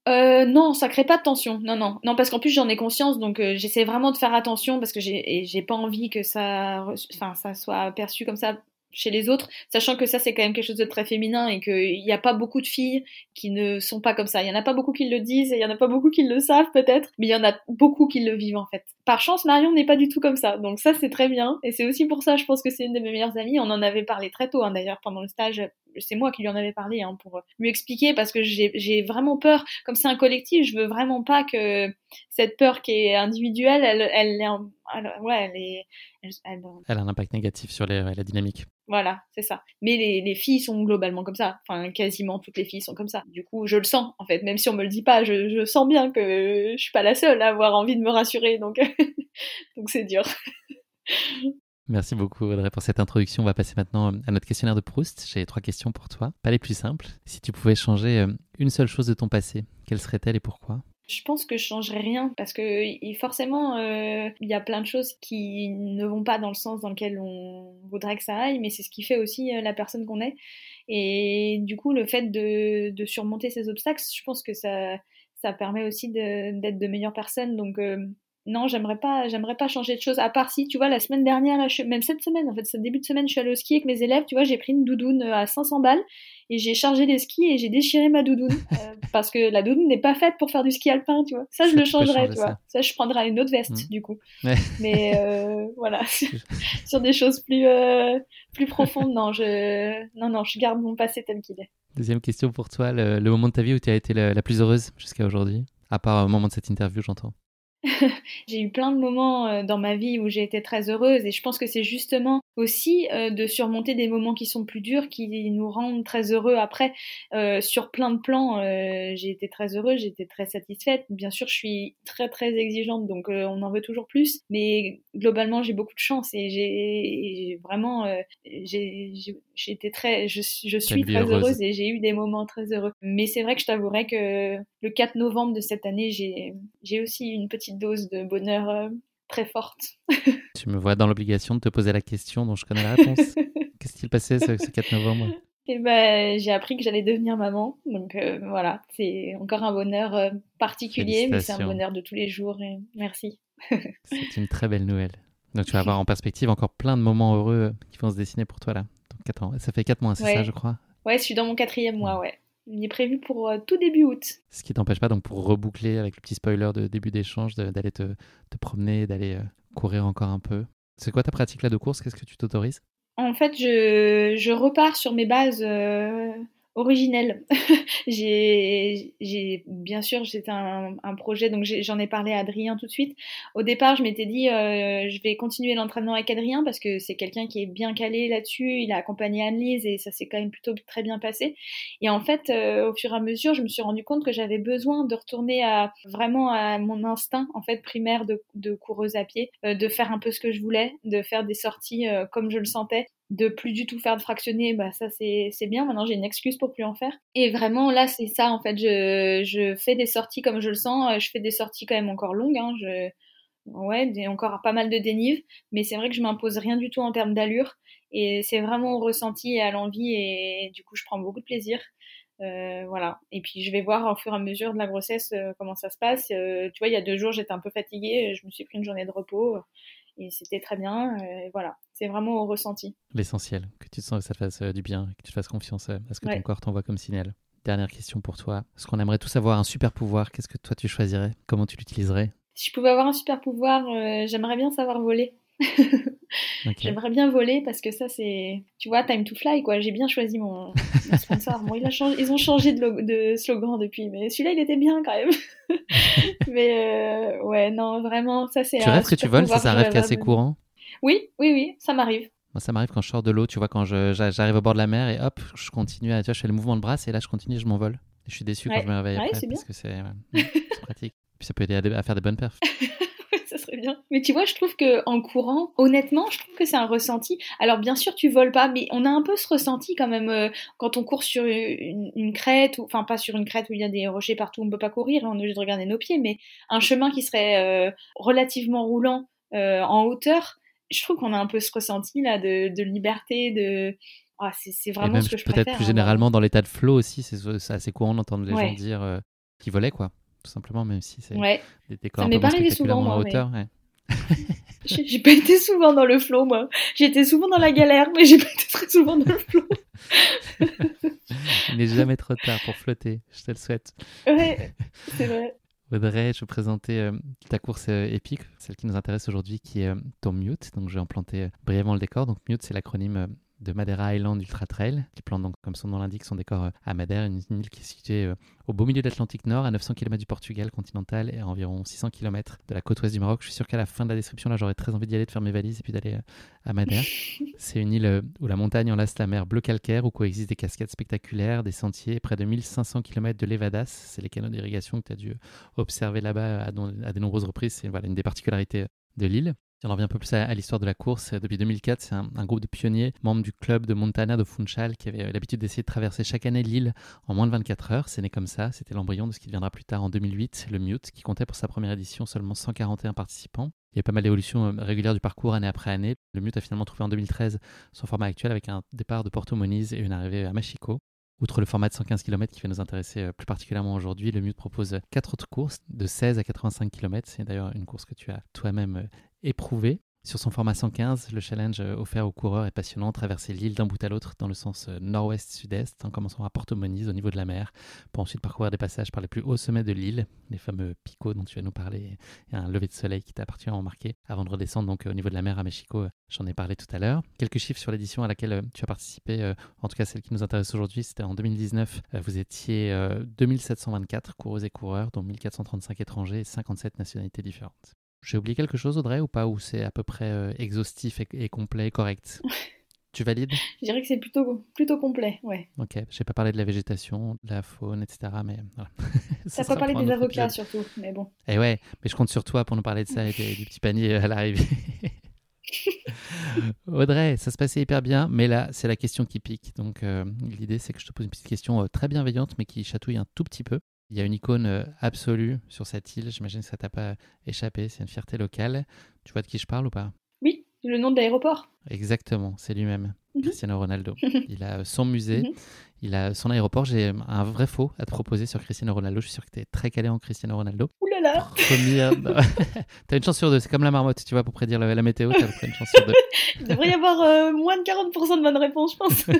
Euh, non, ça crée pas de tension. Non, non, non, parce qu'en plus j'en ai conscience, donc euh, j'essaie vraiment de faire attention parce que j'ai, j'ai pas envie que ça, enfin, ça soit perçu comme ça chez les autres, sachant que ça c'est quand même quelque chose de très féminin et qu'il n'y a pas beaucoup de filles qui ne sont pas comme ça. Il y en a pas beaucoup qui le disent et il y en a pas beaucoup qui le savent peut-être, mais il y en a beaucoup qui le vivent en fait. Par chance, Marion n'est pas du tout comme ça, donc ça c'est très bien et c'est aussi pour ça je pense que c'est une de mes meilleures amies. On en avait parlé très tôt hein, d'ailleurs pendant le stage. C'est moi qui lui en avais parlé hein, pour lui expliquer parce que j'ai vraiment peur. Comme c'est un collectif, je veux vraiment pas que cette peur qui est individuelle, elle, elle, elle, ouais, elle, est, elle, elle, a un impact négatif sur les, la dynamique. Voilà, c'est ça. Mais les, les, filles sont globalement comme ça. Enfin, quasiment toutes les filles sont comme ça. Du coup, je le sens, en fait. Même si on me le dit pas, je, je sens bien que je suis pas la seule à avoir envie de me rassurer. Donc, *laughs* donc c'est dur. *laughs* Merci beaucoup Audrey pour cette introduction. On va passer maintenant à notre questionnaire de Proust. J'ai trois questions pour toi, pas les plus simples. Si tu pouvais changer euh, une seule chose de ton passé, quelle serait-elle et pourquoi? Je pense que je changerais rien parce que forcément euh, il y a plein de choses qui ne vont pas dans le sens dans lequel on voudrait que ça aille, mais c'est ce qui fait aussi euh, la personne qu'on est. Et du coup, le fait de, surmonter ces obstacles, je pense que ça, ça permet aussi d'être de, meilleures personnes. Donc euh, non, j'aimerais pas, j'aimerais pas changer de choses. À part si, tu vois, la semaine dernière, même cette semaine, en fait, ce début de semaine, je suis allée au ski avec mes élèves. Tu vois, j'ai pris une doudoune à 500 balles et j'ai chargé les skis et j'ai déchiré ma doudoune euh, *laughs* parce que la doudoune n'est pas faite pour faire du ski alpin, tu vois. Ça, je le changerais, tu vois. Ça. je prendrais une autre veste, mmh. du coup. Mais euh, voilà, *laughs* *laughs* sur des choses plus euh, plus profondes, non, je non non, je garde mon passé tel qu'il est. Deuxième question pour toi, le, moment de ta vie où tu as été la plus heureuse jusqu'à aujourd'hui, à part au moment de cette interview, j'entends. *laughs* j'ai eu plein de moments euh, dans ma vie où j'ai été très heureuse et je pense que c'est justement aussi euh, de surmonter des moments qui sont plus durs qui nous rendent très heureux. Après euh, sur plein de plans j'ai été très heureuse j'ai été très satisfaite. Bien sûr je suis très très exigeante donc on en veut toujours plus. Mais globalement j'ai beaucoup de chance et j'ai vraiment j'ai été très je, je suis très heureuse. heureuse et j'ai eu des moments très heureux. Mais c'est vrai que je t'avouerais que le 4 novembre de cette année j'ai aussi une petite dose de bonheur euh, très forte. *laughs* tu me vois dans l'obligation de te poser la question dont je connais la réponse. *laughs* Qu'est-ce qui s'est passé ce, 4 novembre? Eh ben, j'ai appris que j'allais devenir maman. Donc euh, voilà, c'est encore un bonheur euh, particulier, mais c'est un bonheur de tous les jours. Et merci. *laughs* c'est une très belle nouvelle. Donc tu vas avoir en perspective encore plein de moments heureux qui vont se dessiner pour toi là. Donc, Ça fait 4 mois, c'est ça, je crois? Ouais, je suis dans mon quatrième mois, ouais. Il est prévu pour tout début août. Ce qui t'empêche pas, donc pour reboucler avec le petit spoiler de début d'échange, d'aller te, te, promener, d'aller courir encore un peu. C'est quoi ta pratique là de course? Qu'est-ce que tu t'autorises? En fait, je, je, repars sur mes bases originelle. *laughs* j'ai, bien sûr, c'était un, projet, donc j'en ai, parlé à Adrien tout de suite. Au départ, je m'étais dit, euh, je vais continuer l'entraînement avec Adrien parce que c'est quelqu'un qui est bien calé là-dessus. Il a accompagné Anne-Lise et ça s'est quand même plutôt très bien passé. Et en fait, euh, au fur et à mesure, je me suis rendu compte que j'avais besoin de retourner à vraiment à mon instinct en fait primaire de, coureuse à pied, euh, de faire un peu ce que je voulais, de faire des sorties comme je le sentais de plus du tout faire de fractionner, bah ça c'est bien. Maintenant j'ai une excuse pour plus en faire. Et vraiment là c'est ça en fait. Je, je fais des sorties comme je le sens. Je fais des sorties quand même encore longues. Hein. Je, ouais, encore pas mal de dénive. Mais c'est vrai que je m'impose rien du tout en termes d'allure. Et c'est vraiment au ressenti et à l'envie. Et du coup je prends beaucoup de plaisir. Euh, voilà. Et puis je vais voir au fur et à mesure de la grossesse euh, comment ça se passe. Euh, tu vois, il y a deux jours, j'étais un peu fatiguée. Je me suis pris une journée de repos et c'était très bien. Euh, voilà, c'est vraiment au ressenti. L'essentiel, que tu te sens que ça te fasse euh, du bien, que tu te fasses confiance euh, à ce que ton corps t'envoie comme signal. Dernière question pour toi. Est-ce qu'on aimerait tous avoir un super pouvoir Qu'est-ce que toi tu choisirais? Comment tu l'utiliserais? Si je pouvais avoir un super pouvoir, j'aimerais bien savoir voler. *laughs* J'aimerais bien voler parce que ça, c'est. Tu vois, Time to Fly, quoi. J'ai bien choisi mon, sponsor. Bon, il a changé... Ils ont changé de, de slogan depuis, mais celui-là, il était bien quand même. *laughs* mais euh, ouais, non, vraiment, ça, c'est. Tu rêves que tu voles? Ça, ça rêve assez courant? Oui, oui, oui, ça m'arrive. Moi, ça m'arrive quand je sors de l'eau, tu vois, quand j'arrive au bord de la mer et hop, je continue à. Tu vois, je fais le mouvement de bras et là, je continue, je m'envole. je suis déçu quand je me réveille après parce que *laughs* c'est pratique. Puis ça peut aider à, à faire des bonnes perfs. *laughs* ça serait bien. Mais tu vois, je trouve que en courant, honnêtement, je trouve que c'est un ressenti. Alors bien sûr, tu voles pas, mais on a un peu ce ressenti quand même euh, quand on court sur une, crête, ou enfin pas sur une crête où il y a des rochers partout, on peut pas courir, on est obligé de regarder nos pieds, mais un chemin qui serait euh, relativement roulant euh, en hauteur. Je trouve qu'on a un peu ce ressenti là de, liberté, de ah, c'est vraiment ce que je. Peut-être plus hein, généralement dans l'état de flow aussi, c'est assez courant d'entendre les gens dire qu'ils volaient quoi tout simplement, même si c'est des décors ça un peu plus souvent, moi, hauteur. *laughs* j'ai pas été souvent dans le flow, moi. J'étais souvent dans la galère, mais j'ai pas été très souvent dans le flow. *laughs* Il n'est jamais trop tard pour flotter, je te le souhaite. Ouais, c'est vrai. Audrey, je vais présenter euh, ta course euh, épique, celle qui nous intéresse aujourd'hui, qui est euh, ton Mute. Donc, je vais implanter brièvement le décor. Donc, Mute, c'est l'acronyme de Madeira Island Ultra Trail, qui plante donc, comme son nom l'indique, son décor euh, à Madère, une île qui est située euh, au beau milieu de l'Atlantique Nord, à 900 km du Portugal continental et à environ 600 km de la côte ouest du Maroc. Je suis sûr qu'à la fin de la description, là, j'aurais très envie d'y aller, de faire mes valises et puis d'aller euh, à Madère. *laughs* C'est une île où la montagne enlace la mer bleu calcaire, où coexistent des cascades spectaculaires, des sentiers, près de 1500 km de Levadas. C'est les canaux d'irrigation que tu as dû observer là-bas à, à, de nombreuses reprises. C'est voilà, une des particularités de l'île. Si on revient un peu plus à, l'histoire de la course, depuis 2004, c'est un, groupe de pionniers, membres du club de Montana de Funchal, qui avait l'habitude d'essayer de traverser chaque année l'île en moins de 24 heures. C'est né comme ça, c'était l'embryon de ce qui deviendra plus tard en 2008, le Mute, qui comptait pour sa première édition seulement 141 participants. Il y a pas mal d'évolutions euh, régulières du parcours année après année. Le Mute a finalement trouvé en 2013 son format actuel avec un départ de Porto Moniz et une arrivée à Machico. Outre le format de 115 km qui va nous intéresser euh, plus particulièrement aujourd'hui, le Mute propose quatre autres courses de 16 à 85 km. C'est d'ailleurs une course que tu as toi-même euh, éprouvée. Sur son format 115, le challenge euh, offert aux coureurs est passionnant, traverser l'île d'un bout à l'autre dans le sens euh, nord-ouest-sud-est, en commençant à Porto Moniz au niveau de la mer, pour ensuite parcourir des passages par les plus hauts sommets de l'île, les fameux picots dont tu vas nous parler, et un lever de soleil qui t'a particulièrement marqué, avant de redescendre donc au niveau de la mer à Mexico, euh, j'en ai parlé tout à l'heure. Quelques chiffres sur l'édition à laquelle tu as participé, en tout cas celle qui nous intéresse aujourd'hui, c'était en 2019, vous étiez 2724 coureuses et coureurs, dont 1435 étrangers et 57 nationalités différentes. J'ai oublié quelque chose, Audrey, ou pas Ou c'est à peu près euh, exhaustif et, complet et correct? *laughs* Tu valides? Je dirais que c'est plutôt, plutôt complet, ouais. Ok, je n'ai pas parlé de la végétation, de la faune, etc. Mais voilà. *laughs* Ça pas parlé des avocats surtout, mais bon. Et eh ouais, mais je compte sur toi pour nous parler de ça et du petit panier à l'arrivée. *laughs* Audrey, ça se passait hyper bien, mais là, c'est la question qui pique. Donc, euh, l'idée, c'est que je te pose une petite question euh, très bienveillante, mais qui chatouille un tout petit peu. Il y a une icône euh, absolue sur cette île. J'imagine que ça t'a pas échappé. C'est une fierté locale. Tu vois de qui je parle ou pas? Oui, le nom de l'aéroport. Exactement, c'est lui-même, mhm. Cristiano Ronaldo. *laughs* il a son musée, mhm. Il a son aéroport. J'ai un vrai faux à te proposer sur Cristiano Ronaldo. Je suis sûr que tu es très calé en Cristiano Ronaldo. Ouh là là *laughs* *laughs* T'as une chance sur deux. C'est comme la marmotte, tu vois, pour prédire la, météo. T'as une chance sur deux. il devrait y avoir euh, moins de 40% de bonnes réponses, je pense. *laughs*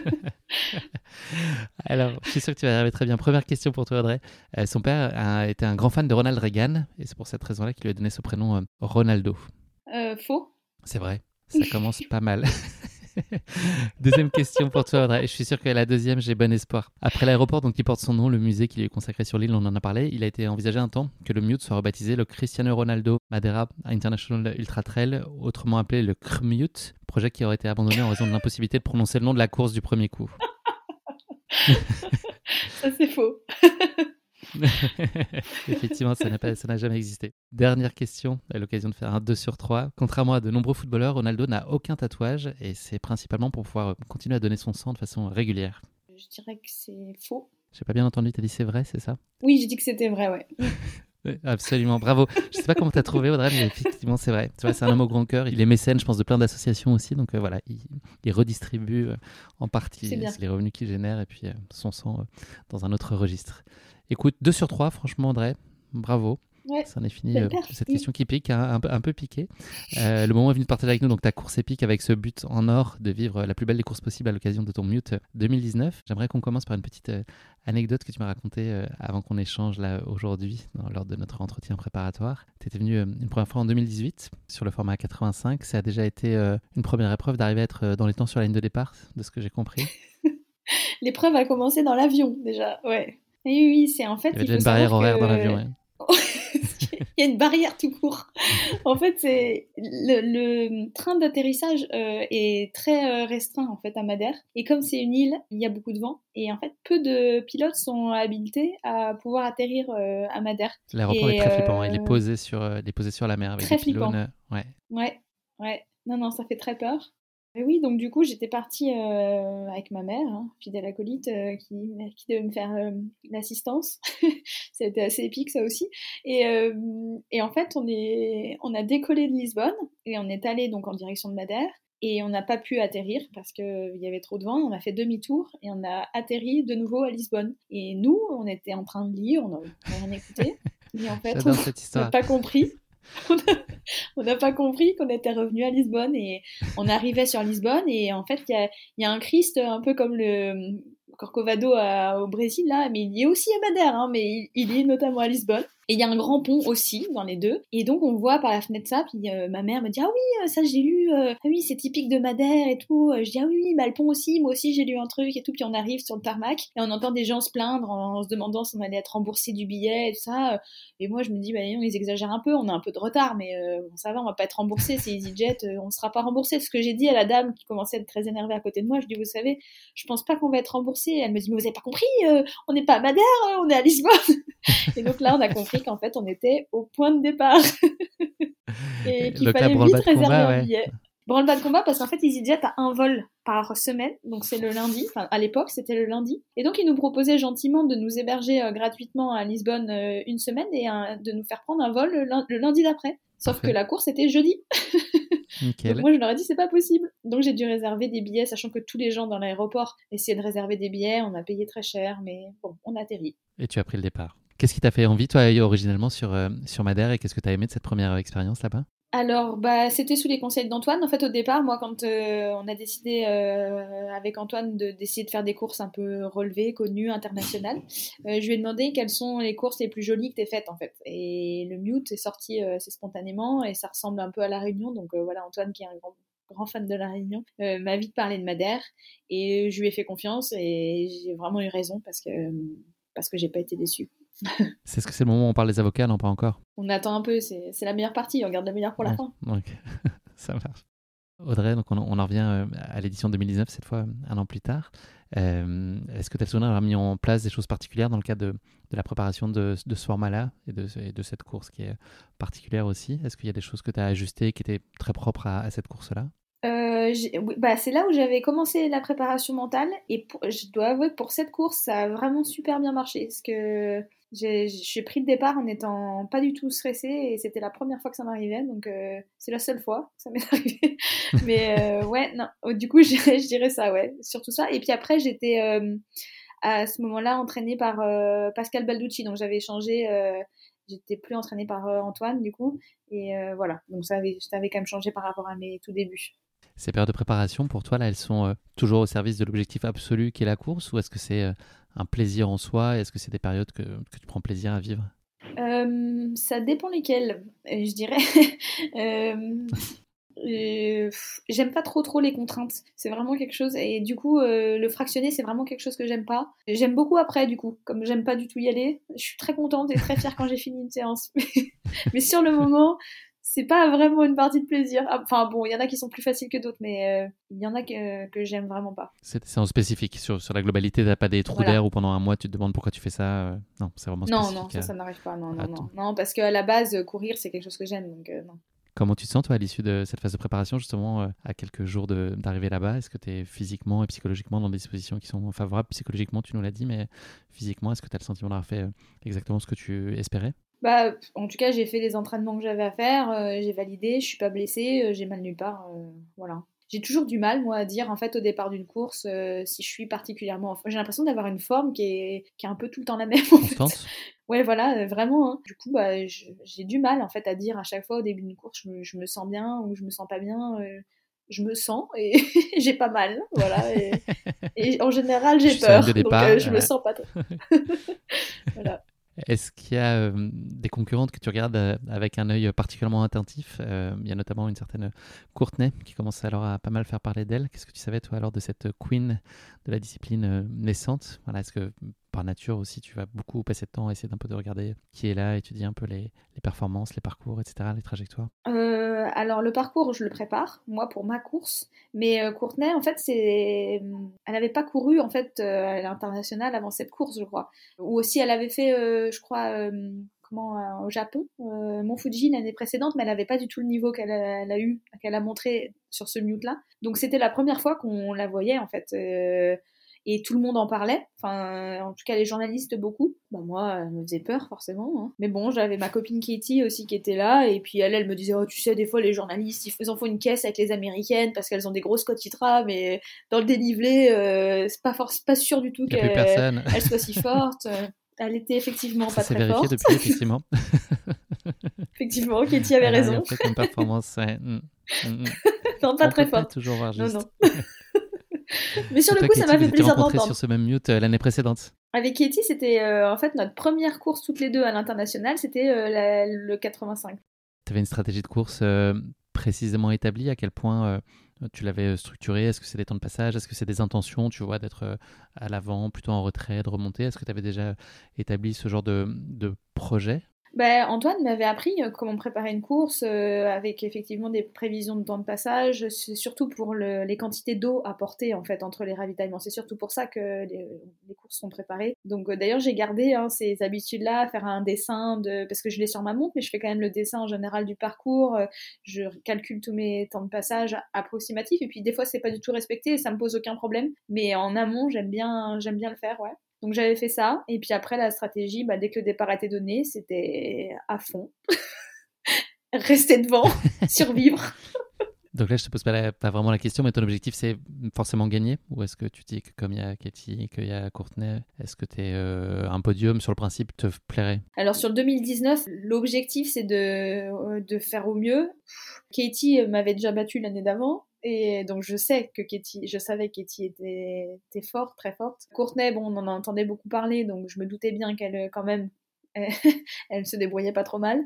Alors, je suis sûr que tu vas y arriver très bien. Première question pour toi, Audrey. Euh, son père a été un grand fan de Ronald Reagan et c'est pour cette raison-là qu'il lui a donné ce prénom euh, Ronaldo. Faux. C'est vrai, ça commence pas mal. *laughs* deuxième question pour toi, Audrey. Je suis sûr que la deuxième, j'ai bon espoir. Après l'aéroport donc, qui porte son nom, le musée qui lui est consacré sur l'île, on en a parlé, il a été envisagé un temps que le Mute soit rebaptisé le Cristiano Ronaldo Madeira International Ultra Trail, autrement appelé le CRMUT, projet qui aurait été abandonné en raison de l'impossibilité de prononcer le nom de la course du premier coup. *laughs* Ça, c'est faux. *laughs* *laughs* Effectivement, ça n'a jamais existé. Dernière question, à l'occasion de faire un 2 sur 3. Contrairement à de nombreux footballeurs, Ronaldo n'a aucun tatouage et c'est principalement pour pouvoir continuer à donner son sang de façon régulière. Je dirais que c'est faux. J'ai pas bien entendu, t'as dit c'est vrai, c'est ça? Oui, j'ai dit que c'était vrai, ouais. Absolument, bravo. Je sais pas comment tu as trouvé Audrey, mais effectivement c'est vrai. c'est un homme au grand cœur. Il est mécène, je pense, de plein d'associations aussi. Donc euh, voilà, il, redistribue euh, en partie les revenus qu'il génère et puis euh, son sang dans un autre registre. Écoute, 2 sur 3, franchement, André, bravo. Ouais, ça en est fini euh, cette question qui pique, hein, un, peu, un peu piqué. Euh, le moment est venu de partager avec nous donc ta course épique avec ce but en or de vivre la plus belle des courses possibles à l'occasion de ton Mute 2019. J'aimerais qu'on commence par une petite euh, anecdote que tu m'as racontée avant qu'on échange là aujourd'hui lors de notre entretien préparatoire. Tu étais venu une première fois en 2018 sur le format 85. Ça a déjà été une première épreuve d'arriver à être dans les temps sur la ligne de départ, de ce que j'ai compris. *laughs* L'épreuve a commencé dans l'avion déjà, ouais. Oui, oui, c'est en fait. Il y avait une barrière horaire dans l'avion. *laughs* il y a une barrière tout court. en fait, c'est le, train d'atterrissage euh, est très euh, restreint en fait à Madère. Et comme c'est une île, il y a beaucoup de vent. Et en fait, peu de pilotes sont habilités à pouvoir atterrir euh, à Madère. L'aéroport est très flippant. Il est posé sur, il est posé sur la mer avec très des pylônes. Ouais. Ouais, ouais. Non, non, ça fait très peur oui, donc du coup, j'étais partie euh, avec ma mère, hein, fidèle acolyte, euh, qui, qui devait me faire euh, l'assistance. *laughs* C'était assez épique, ça aussi. Et, et, en fait, on, est, on a décollé de Lisbonne et on est allé donc en direction de Madère. Et on n'a pas pu atterrir parce qu'il y avait trop de vent. On a fait demi-tour et on a atterri de nouveau à Lisbonne. Et nous, on était en train de lire, on n'a rien écouté. *laughs* Et en fait, on n'a pas compris. *laughs* on n'a pas compris qu'on était revenu à Lisbonne et on arrivait sur Lisbonne et en fait il y a, un Christ un peu comme le Corcovado au Brésil là, mais il y est aussi à Madère, hein, mais il, il, est notamment à Lisbonne. Et il y a un grand pont aussi dans les deux. Et donc on voit par la fenêtre ça, puis euh, ma mère me dit ah oui euh, ça j'ai lu, euh, ah oui c'est typique de Madère et tout. Je dis ah oui bah le pont aussi, moi aussi j'ai lu un truc et tout. Puis on arrive sur le tarmac et on entend des gens se plaindre en, se demandant si on allait être remboursé du billet et tout ça. Et moi je me dis bah on les exagère un peu, on a un peu de retard, mais bon, ça va on va pas être remboursé, c'est EasyJet, on sera pas remboursé. Ce que j'ai dit à la dame qui commençait à être très énervée à côté de moi, je dis vous savez je pense pas qu'on va être remboursé. Elle me dit mais vous avez pas compris, on n'est pas à Madère, on est à Lisbonne. et donc là on a compris qu'en fait on était au point de départ. *laughs* et qu'il fallait vite réserver un billet. Branle-bas de combat parce qu'en fait EasyJet a un vol par semaine, donc c'est le lundi, enfin à l'époque c'était le lundi, et donc ils nous proposaient gentiment de nous héberger euh, gratuitement à Lisbonne euh, une semaine et de nous faire prendre un vol le, lundi d'après. Sauf que la course était jeudi. *laughs* *laughs* donc moi je leur ai dit c'est pas possible. Donc j'ai dû réserver des billets, sachant que tous les gens dans l'aéroport essayaient de réserver des billets, on a payé très cher, mais bon, on a atterri. Et tu as pris le départ. Qu'est-ce qui t'a fait envie, toi, originellement, sur, euh, sur Madère et qu'est-ce que tu as aimé de cette première expérience là-bas? Alors, bah, c'était sous les conseils d'Antoine. En fait, au départ, moi, quand euh, on a décidé euh, avec Antoine d'essayer de, faire des courses un peu relevées, connues, internationales, *laughs* je lui ai demandé quelles sont les courses les plus jolies que tu faites, en fait. Et le Mute est sorti c'est spontanément et ça ressemble un peu à La Réunion. Donc voilà, Antoine, qui est un grand, grand fan de La Réunion, m'a vite parlé de Madère et je lui ai fait confiance et j'ai vraiment eu raison parce que, parce que j'ai pas été déçue. *laughs* c'est ce que c'est le moment où on parle des avocats, non pas encore On attend un peu, c'est la meilleure partie, on garde la meilleure pour la fin. *laughs* ça marche. Audrey, donc on, en revient euh, à l'édition 2019, cette fois un an plus tard. Euh, est-ce que tu as souvenir d'avoir mis en place des choses particulières dans le cadre de, la préparation de, ce format-là et de, cette course qui est particulière aussi? Est-ce qu'il y a des choses que tu as ajustées qui étaient très propres à cette course-là? Euh, bah, c'est là où j'avais commencé la préparation mentale et je dois avouer que pour cette course, ça a vraiment super bien marché parce que j'ai pris le départ en étant pas du tout stressée et c'était la première fois que ça m'arrivait donc euh, c'est la seule fois que ça m'est *laughs* arrivé. Mais euh, ouais, non, oh, du coup, je dirais, ça, ouais, surtout ça. Et puis après, j'étais à ce moment-là entraînée par Pascal Balducci donc j'avais changé. J'étais plus entraînée par Antoine du coup et voilà donc ça avait, ça avait quand même changé par rapport à mes tout débuts. Ces périodes de préparation, pour toi, là, elles sont toujours au service de l'objectif absolu qui est la course ou est-ce que c'est un plaisir en soi Est-ce que c'est des périodes que, tu prends plaisir à vivre? Ça dépend lesquelles, je dirais. *laughs* j'aime pas trop trop les contraintes. C'est vraiment quelque chose et du coup euh, le fractionner c'est vraiment quelque chose que j'aime pas. J'aime beaucoup après du coup, comme j'aime pas du tout y aller. Je suis très contente et très fière quand j'ai fini une séance. *laughs* mais sur le moment, c'est pas vraiment une partie de plaisir. Ah, enfin bon, il y en a qui sont plus faciles que d'autres, mais euh, il y en a que, que j'aime vraiment pas. C'est en spécifique sur, sur la globalité, t'as pas des trous d'air où pendant un mois tu te demandes pourquoi tu fais ça. Euh, non, c'est vraiment spécifique. Non, non, ça, ça n'arrive pas. Non, non, non. non, parce qu'à la base, courir c'est quelque chose que j'aime, donc non. Comment tu te sens, toi, à l'issue de cette phase de préparation, justement, euh, à quelques jours d'arriver là-bas? Est-ce que tu es physiquement et psychologiquement dans des dispositions qui sont favorables? Psychologiquement, tu nous l'as dit, mais physiquement, est-ce que tu as le sentiment d'avoir fait euh, exactement ce que tu espérais? Bah, en tout cas, j'ai fait les entraînements que j'avais à faire, euh, j'ai validé, je suis pas blessée, j'ai mal nulle part, voilà. J'ai toujours du mal, moi, à dire, en fait, au départ d'une course, si je suis particulièrement... J'ai l'impression d'avoir une forme qui est, qui est un peu tout le temps la même. En Ouais, voilà, euh, vraiment. Hein. Du coup, bah, j'ai du mal en fait à dire à chaque fois au début d'une course, je me, sens bien ou je me sens pas bien. Euh, je me sens et *laughs* j'ai pas mal, voilà. Et, *laughs* en général, j'ai peur, donc euh, je me sens pas trop. *laughs* voilà. Est-ce qu'il y a des concurrentes que tu regardes avec un œil particulièrement attentif? Il y a notamment une certaine Courtenay qui commence alors à pas mal faire parler d'elle. Qu'est-ce que tu savais toi alors de cette queen de la discipline naissante? Voilà, Est-ce que par nature aussi, tu vas beaucoup passer de temps à essayer d'un peu de regarder qui est là, étudier un peu les, performances, les parcours, etc., les trajectoires euh, Alors le parcours, je le prépare, moi, pour ma course. Mais euh, Courtenay, en fait, c'est... elle n'avait pas couru, en fait, euh, à l'international avant cette course, je crois. Ou aussi, elle avait fait, je crois... Comment, au Japon, Mont Fuji l'année précédente, mais elle n'avait pas du tout le niveau qu'elle a, eu, qu'elle a montré sur ce mute-là. Donc c'était la première fois qu'on la voyait en fait et tout le monde en parlait. Enfin, en tout cas, les journalistes beaucoup. Bah, moi, elle me faisait peur, forcément. Hein. Mais bon, j'avais ma copine Katie aussi qui était là, et puis elle, elle me disait, oh, tu sais, des fois, les journalistes, ils en font une caisse avec les américaines parce qu'elles ont des grosses quotidiennes, mais dans le dénivelé, euh, c'est pas, pas sûr du tout qu'elle soit si *laughs* forte. Elle était effectivement pas très vérifié forte. depuis, *laughs* effectivement. effectivement, Katie avait raison. Fait une performance, ouais. Mm, mm, mm. *laughs* non, pas très forte. toujours voir juste. Non, non. *laughs* Mais sur le coup, ça m'a fait plaisir d'entendre. sur ce même mute euh, l'année précédente. Avec Katie, c'était euh, en fait notre première course toutes les deux à l'international, c'était euh, le 85. Tu avais une stratégie de course précisément établie À quel point tu l'avais structurée? Est-ce que c'est des temps de passage? Est-ce que c'est des intentions, tu vois, d'être à l'avant, plutôt en retrait, de remonter? Est-ce que tu avais déjà établi ce genre de, de projet? Ben, Antoine m'avait appris euh, comment préparer une course euh, avec effectivement des prévisions de temps de passage, c'est surtout pour les quantités d'eau apportées en fait entre les ravitaillements. C'est surtout pour ça que les, courses sont préparées. Donc euh, d'ailleurs j'ai gardé hein, ces habitudes-là, faire un dessin de parce que je l'ai sur ma montre, mais je fais quand même le dessin en général du parcours. je calcule tous mes temps de passage approximatifs et puis des fois c'est pas du tout respecté et ça me pose aucun problème. Mais en amont j'aime bien j'aime bien le faire, ouais. Donc j'avais fait ça, et puis après la stratégie, bah, dès que le départ était donné, c'était à fond. *laughs* Rester devant, *laughs* survivre. Donc là, je te pose pas, pas, vraiment la question, mais ton objectif, c'est forcément gagner? Ou est-ce que tu dis que comme il y a Katie, qu'il y a Courtenay, est-ce que es, euh, un podium sur le principe te plairait? Alors sur le 2019, l'objectif, c'est de, euh, de faire au mieux. Katie m'avait déjà battu l'année d'avant. Et donc je sais que Katie, je savais que Katie était, était forte, très forte. Courtenay, bon, on en entendait beaucoup parler, donc je me doutais bien qu'elle, quand même, *laughs* elle se débrouillait pas trop mal.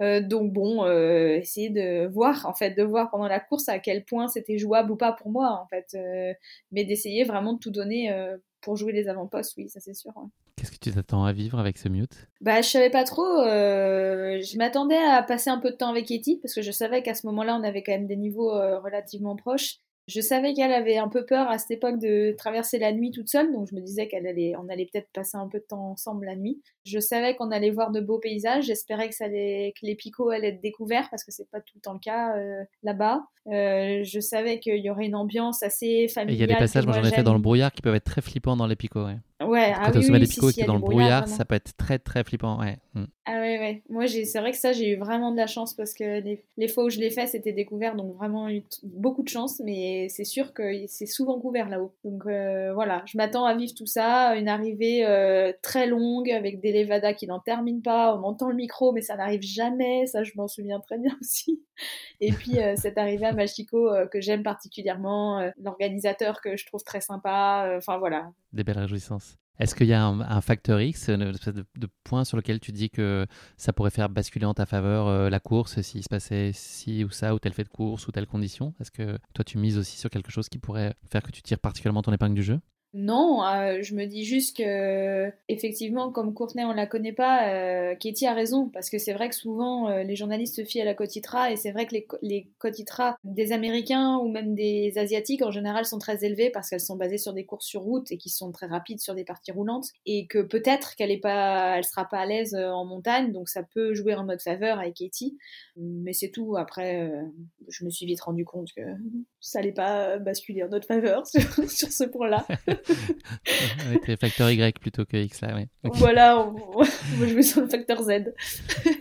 Euh, donc bon, euh, essayer de voir, en fait, de voir pendant la course à quel point c'était jouable ou pas pour moi, en fait. Euh, mais d'essayer vraiment de tout donner pour jouer les avant-postes, oui, ça c'est sûr. Qu'est-ce que tu t'attends à vivre avec ce mute? Bah, je savais pas trop. je m'attendais à passer un peu de temps avec Katie parce que je savais qu'à ce moment-là, on avait quand même des niveaux relativement proches. Je savais qu'elle avait un peu peur à cette époque de traverser la nuit toute seule, donc je me disais qu'elle allait, on allait peut-être passer un peu de temps ensemble la nuit. Je savais qu'on allait voir de beaux paysages. J'espérais que ça allait, que les picots allaient être découverts parce que c'est pas tout le temps le cas euh, là-bas. Euh, je savais qu'il y aurait une ambiance assez familiale. Il y a des passages, moi j'en ai fait dans le brouillard qui peuvent être très flippants dans les picots. Ouais. Ouais, Quand ah au sommet oui, des si, picots et si, que a dans le brouillard, ça peut être très très flippant. Ouais. Mm. Ah ouais, ouais. Moi, c'est vrai que ça, j'ai eu vraiment de la chance parce que les, les fois où je l'ai fait, c'était découvert, donc vraiment eu beaucoup de chance, mais c'est sûr que c'est souvent couvert là-haut. Donc euh, voilà, je m'attends à vivre tout ça, une arrivée euh, très longue avec des levadas qui n'en terminent pas, on entend le micro, mais ça n'arrive jamais, ça je m'en souviens très bien *laughs* aussi. Et puis euh, cette arrivée à Machiko euh, que j'aime particulièrement, l'organisateur que je trouve très sympa, enfin voilà, Des belles réjouissances. Est-ce qu'il y a un, facteur X, une de point sur lequel tu dis que ça pourrait faire basculer en ta faveur euh, la course s'il se passait ci ou ça, ou tel fait de course, ou telle condition? Est-ce que toi tu mises aussi sur quelque chose qui pourrait faire que tu tires particulièrement ton épingle du jeu? Non, euh, je me dis juste que effectivement, comme Courtenay on la connaît pas, euh, Katie a raison parce que c'est vrai que souvent euh, les journalistes se fient à la Cotitra et c'est vrai que les, les Cotitra des Américains ou même des Asiatiques en général sont très élevées parce qu'elles sont basées sur des courses sur route et qui sont très rapides sur des parties roulantes et que peut-être qu'elle est pas, elle sera pas à l'aise en montagne donc ça peut jouer en notre faveur avec Katie, mais c'est tout. Après, je me suis vite rendu compte que ça allait pas basculer en notre faveur *laughs* sur ce point-là. *laughs* Avec tes facteurs Y plutôt que X là, ouais. Voilà, on, on va jouer sur le facteur Z. *laughs*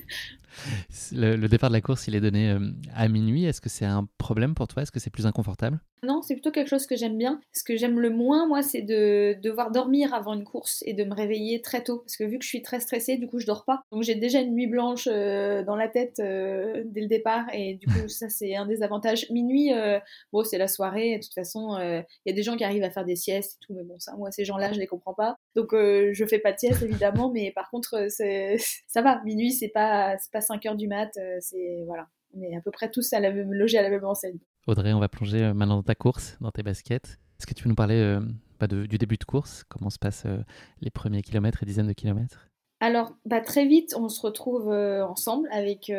*laughs* Le, départ de la course, il est donné euh, à minuit. Est-ce que c'est un problème pour toi? Est-ce que c'est plus inconfortable? Non, c'est plutôt quelque chose que j'aime bien. Ce que j'aime le moins, moi, c'est de devoir dormir avant une course et de me réveiller très tôt. Parce que vu que je suis très stressée, du coup, je dors pas. Donc j'ai déjà une nuit blanche euh, dans la tête euh, dès le départ. Et du coup, ça, c'est un des avantages. Minuit, bon, c'est la soirée. De toute façon, il y a des gens qui arrivent à faire des siestes et tout. Mais bon, ça, moi, ces gens-là, je les comprends pas. Donc je fais pas de sieste, évidemment. Mais par contre, *laughs* ça va. Minuit, c'est pas, pas 5 heures du mat. euh, c'est, voilà. On est à peu près tous à la même, logés à la même enseigne. Audrey, on va plonger euh, maintenant dans ta course, dans tes baskets. Est-ce que tu peux nous parler euh, bah, de- du début de course? Comment se passent euh, les premiers kilomètres et dizaines de kilomètres? Alors, bah, très vite, on se retrouve euh, ensemble avec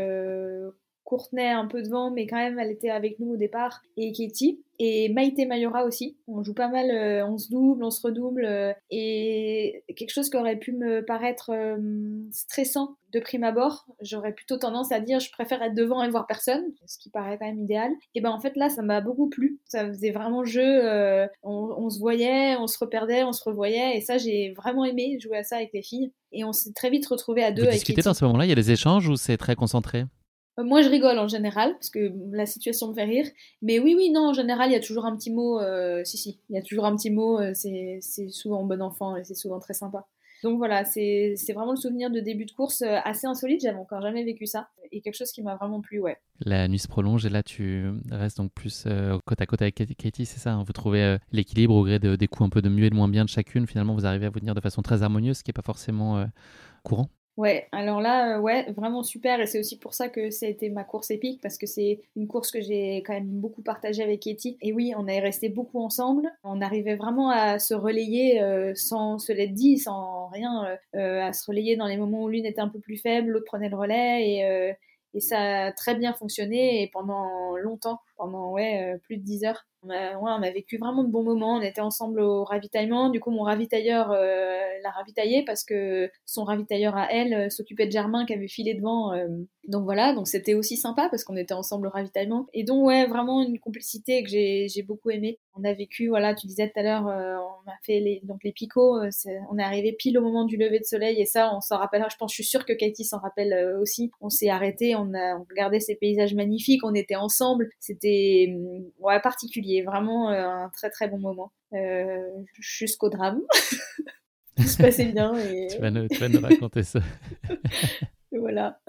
Courtenay un peu devant, mais quand même, elle était avec nous au départ, et Katie, et Maïté Mayora aussi. On joue pas mal, euh, on se double, on se redouble, euh, et quelque chose qui aurait pu me paraître euh, stressant de prime abord, j'aurais plutôt tendance à dire je préfère être devant et voir personne, ce qui paraît quand même idéal. Et ben en fait là, ça m'a beaucoup plu. Ça faisait vraiment jeu, on, on se voyait, on se reperdait, on se revoyait, et ça j'ai vraiment aimé jouer à ça avec les filles. Et on s'est très vite retrouvés à deux Vous avec discutez dans ce moment-là Il y a des échanges ou c'est très concentré? Moi, je rigole en général, parce que la situation me fait rire. Mais oui, oui, non, en général, il y a toujours un petit mot. euh, si, si, il y a toujours un petit mot. euh, c'est souvent bon enfant et c'est souvent très sympa. Donc voilà, c'est vraiment le souvenir de début de course euh, assez insolite. J'avais encore jamais vécu ça. Et quelque chose qui m'a vraiment plu, ouais. La nuit se prolonge et là tu restes donc plus euh, côte à côte avec Katie- c'est ça hein Vous trouvez euh, l'équilibre au gré de- des coups un peu de mieux et de moins bien de chacune. Finalement, vous arrivez à vous tenir de façon très harmonieuse, ce qui n'est pas forcément euh, courant. Ouais, alors là, euh, ouais, vraiment super. Et c'est aussi pour ça que ça a été ma course épique, parce que c'est une course que j'ai quand même beaucoup partagée avec Katie. Et oui, on est resté beaucoup ensemble. On arrivait vraiment à se relayer euh, sans se l'être dit, sans rien, euh, à se relayer dans les moments où l'une était un peu plus faible, l'autre prenait le relais. Et, et ça a très bien fonctionné et pendant longtemps, pendant ouais, euh, plus de 10 heures. On a, vécu vraiment de bons moments. On était ensemble au ravitaillement. Du coup, mon ravitailleur euh, l'a ravitaillé parce que son ravitailleur à elle euh, s'occupait de Germain qui avait filé devant. donc voilà, donc c'était aussi sympa parce qu'on était ensemble au ravitaillement. Et donc, ouais, vraiment une complicité que j'ai j'ai beaucoup aimé. On a vécu, voilà, tu disais tout à l'heure, on a fait les, donc les picots. on est arrivé pile au moment du lever de soleil et ça, on s'en rappellera. Je pense, je suis sûre que Katie s'en rappelle aussi. On s'est arrêté, on a on regardait ces paysages magnifiques, on était ensemble. C'était hum, ouais, particulier, vraiment euh, un très très bon moment. Euh, Jusqu'au drame. *laughs* Tout se passait bien et, *laughs* Tu vas nous, tu vas nous raconter ça. *laughs* voilà.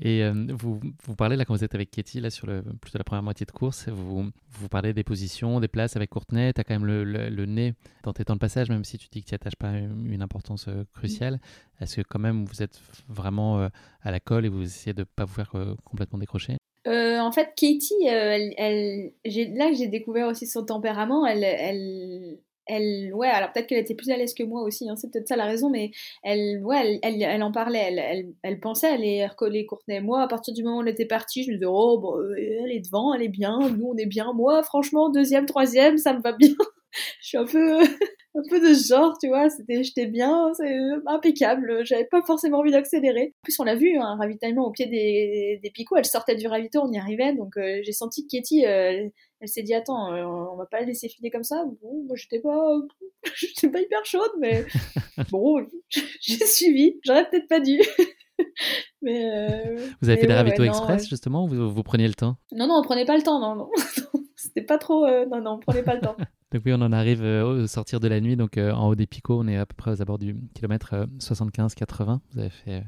Et euh, vous, vous parlez là quand vous êtes avec Katie là sur le plutôt la première moitié de course, vous, vous parlez des positions, des places avec Courtenay, tu as quand même le, le- le nez dans tes temps de passage, même si tu dis que tu n'y attaches pas une, une importance euh, cruciale. Est-ce que quand même vous êtes vraiment euh, à la colle et vous essayez de ne pas vous faire complètement décrocher? Euh, en fait, Katie, euh, elle, elle- là que j'ai découvert aussi son tempérament, elle, elle, elle, ouais, alors peut-être qu'elle était plus à l'aise que moi aussi, hein, c'est peut-être ça la raison, mais elle, ouais, elle, elle, elle en parlait, elle, elle, elle pensait aller recoller Courtenay. Moi, à partir du moment où elle était partie, je me disais, oh, euh, elle est devant, elle est bien, nous on est bien. Moi, franchement, deuxième, troisième, ça me va bien. *laughs* je suis un peu, un peu de ce genre, tu vois. C'était, j'étais bien, c'est impeccable. J'avais pas forcément envie d'accélérer. En plus, on l'a vu, un ravitaillement au pied des, des picots. Elle sortait du ravito, on y arrivait. Donc, euh, j'ai senti que Katie, euh, elle s'est dit, attends, euh, on va pas la laisser filer comme ça. Bon, moi, j'étais pas, *laughs* j'étais pas hyper chaude, mais *laughs* bon, j'ai suivi. J'aurais peut-être pas dû. *laughs* mais vous avez fait des ravitaux express, justement, ou vous, vous preniez le temps? Non, non, on prenait pas le temps, non, non. C'était pas trop. non, non, on prenait pas le temps. Donc oui, on en arrive euh, au sortir de la nuit, donc euh, en haut des picots, on est à peu près aux abords du kilomètre 75-80. Euh, Vous avez fait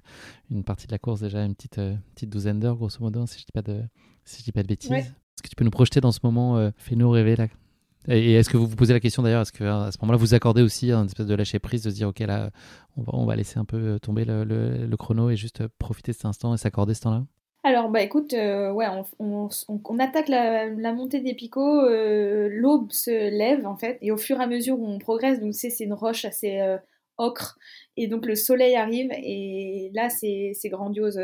une partie de la course déjà, une petite, petite douzaine d'heures grosso modo, si je dis pas de, si je dis pas de bêtises. Est-ce que tu peux nous projeter dans ce moment Fais-nous rêver là? Et, est-ce que vous vous posez la question d'ailleurs, est-ce que à ce moment-là vous accordez aussi une espèce de lâcher prise, de se dire ok là, on va, on va laisser un peu tomber le, le chrono et juste profiter de cet instant et s'accorder ce temps-là? Alors, bah écoute, euh, ouais, on, on, attaque la, montée des picots, euh, l'aube se lève en fait, et au fur et à mesure où on progresse, donc c'est une roche assez euh, ocre, et donc le soleil arrive, et là c'est grandiose.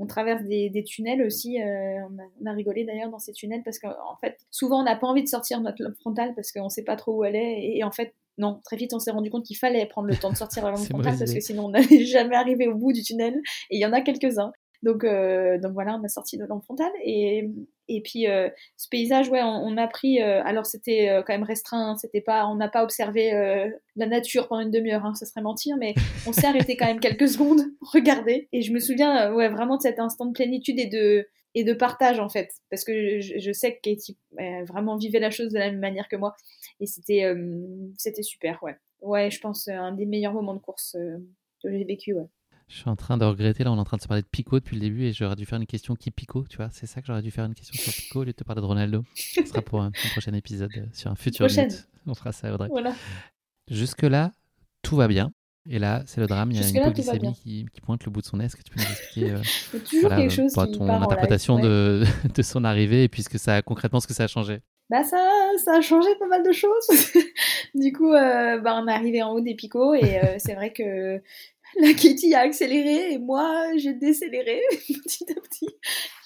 On, traverse des, tunnels aussi, on a, rigolé d'ailleurs dans ces tunnels parce qu'en fait, souvent on n'a pas envie de sortir notre lampe frontale parce qu'on ne sait pas trop où elle est, et, en fait, non, très vite on s'est rendu compte qu'il fallait prendre le temps de sortir la lampe *laughs* frontale parce que sinon on n'allait *laughs* jamais arriver au bout du tunnel, et il y en a quelques-uns. Donc, euh, donc voilà, on a sorti de lampe frontale. Et, et puis euh, ce paysage, ouais, on, a pris. Euh, alors c'était quand même restreint. C'était pas, on n'a pas observé la nature pendant une demi-heure. Hein, ça serait mentir, mais on s'est arrêté quand même quelques *laughs* secondes, regarder. Et je me souviens, ouais, vraiment de cet instant de plénitude et de et de partage en fait, parce que je, sais que Katie vraiment vivait la chose de la même manière que moi. Et c'était c'était super, ouais. Ouais, je pense un des meilleurs moments de course que j'ai vécu, ouais. Je suis en train de regretter, là on est en train de se parler de Pico depuis le début et j'aurais dû faire une question qui Pico, tu vois, c'est ça que j'aurais dû faire une question sur Pico au lieu de te parler de Ronaldo. Ce sera pour un, prochain épisode euh, sur un futur minute. On fera ça, Audrey. Voilà. Jusque-là, tout va bien. Et là, c'est le drame, il y a une hypoglycémie qui, qui, pointe le bout de son nez. Est-ce que tu peux nous expliquer euh, quelque chose qui ton interprétation de, *laughs* de, son arrivée et puisque ça concrètement ce que ça a changé? Bah ça, ça a changé pas mal de choses. *laughs* du coup, euh, bah, on est arrivé en haut des picots et c'est vrai que *laughs* la Kitty a accéléré et moi j'ai décéléré *laughs* petit à petit.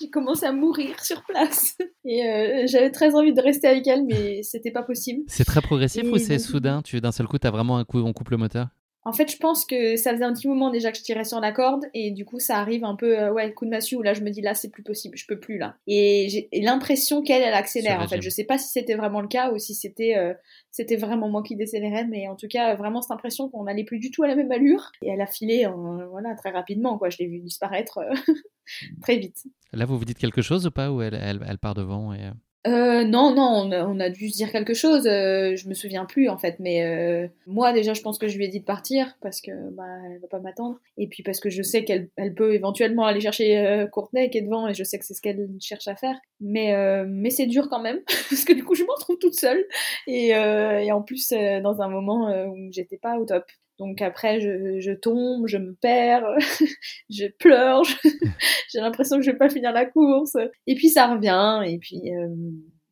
J'ai commencé à mourir sur place *laughs* et euh, j'avais très envie de rester avec elle mais c'était pas possible. C'est très progressif ou c'est soudain Tu d'un seul coup t'as vraiment un coup on coupe le moteur? En fait, je pense que ça faisait un petit moment déjà que je tirais sur la corde et du coup, ça arrive un peu, euh, ouais, coup de massue où là, je me dis là, c'est plus possible, je peux plus là. Et j'ai l'impression qu'elle, elle accélère. En fait, je sais pas si c'était vraiment le cas ou si c'était, euh, c'était vraiment moi qui décélérais, mais en tout cas, vraiment cette impression qu'on n'allait plus du tout à la même allure. Et elle a filé, voilà, très rapidement, quoi. Je l'ai vu disparaître euh, *laughs* très vite. Là, vous vous dites quelque chose ou pas ou elle, elle, elle part devant et euh, non, non, on a, dû se dire quelque chose. Euh, je me souviens plus en fait, mais euh, moi déjà, je pense que je lui ai dit de partir parce que bah elle va pas m'attendre, et puis parce que je sais qu'elle elle peut éventuellement aller chercher euh, Courtenay qui est devant, et je sais que c'est ce qu'elle cherche à faire. Mais euh, mais c'est dur quand même *laughs* parce que du coup, je me retrouve toute seule et, et en plus dans un moment où j'étais pas au top. Donc après, je, tombe, je me perds, *laughs* je pleure, *laughs* j'ai l'impression que je vais pas finir la course. Et puis ça revient, et puis, euh,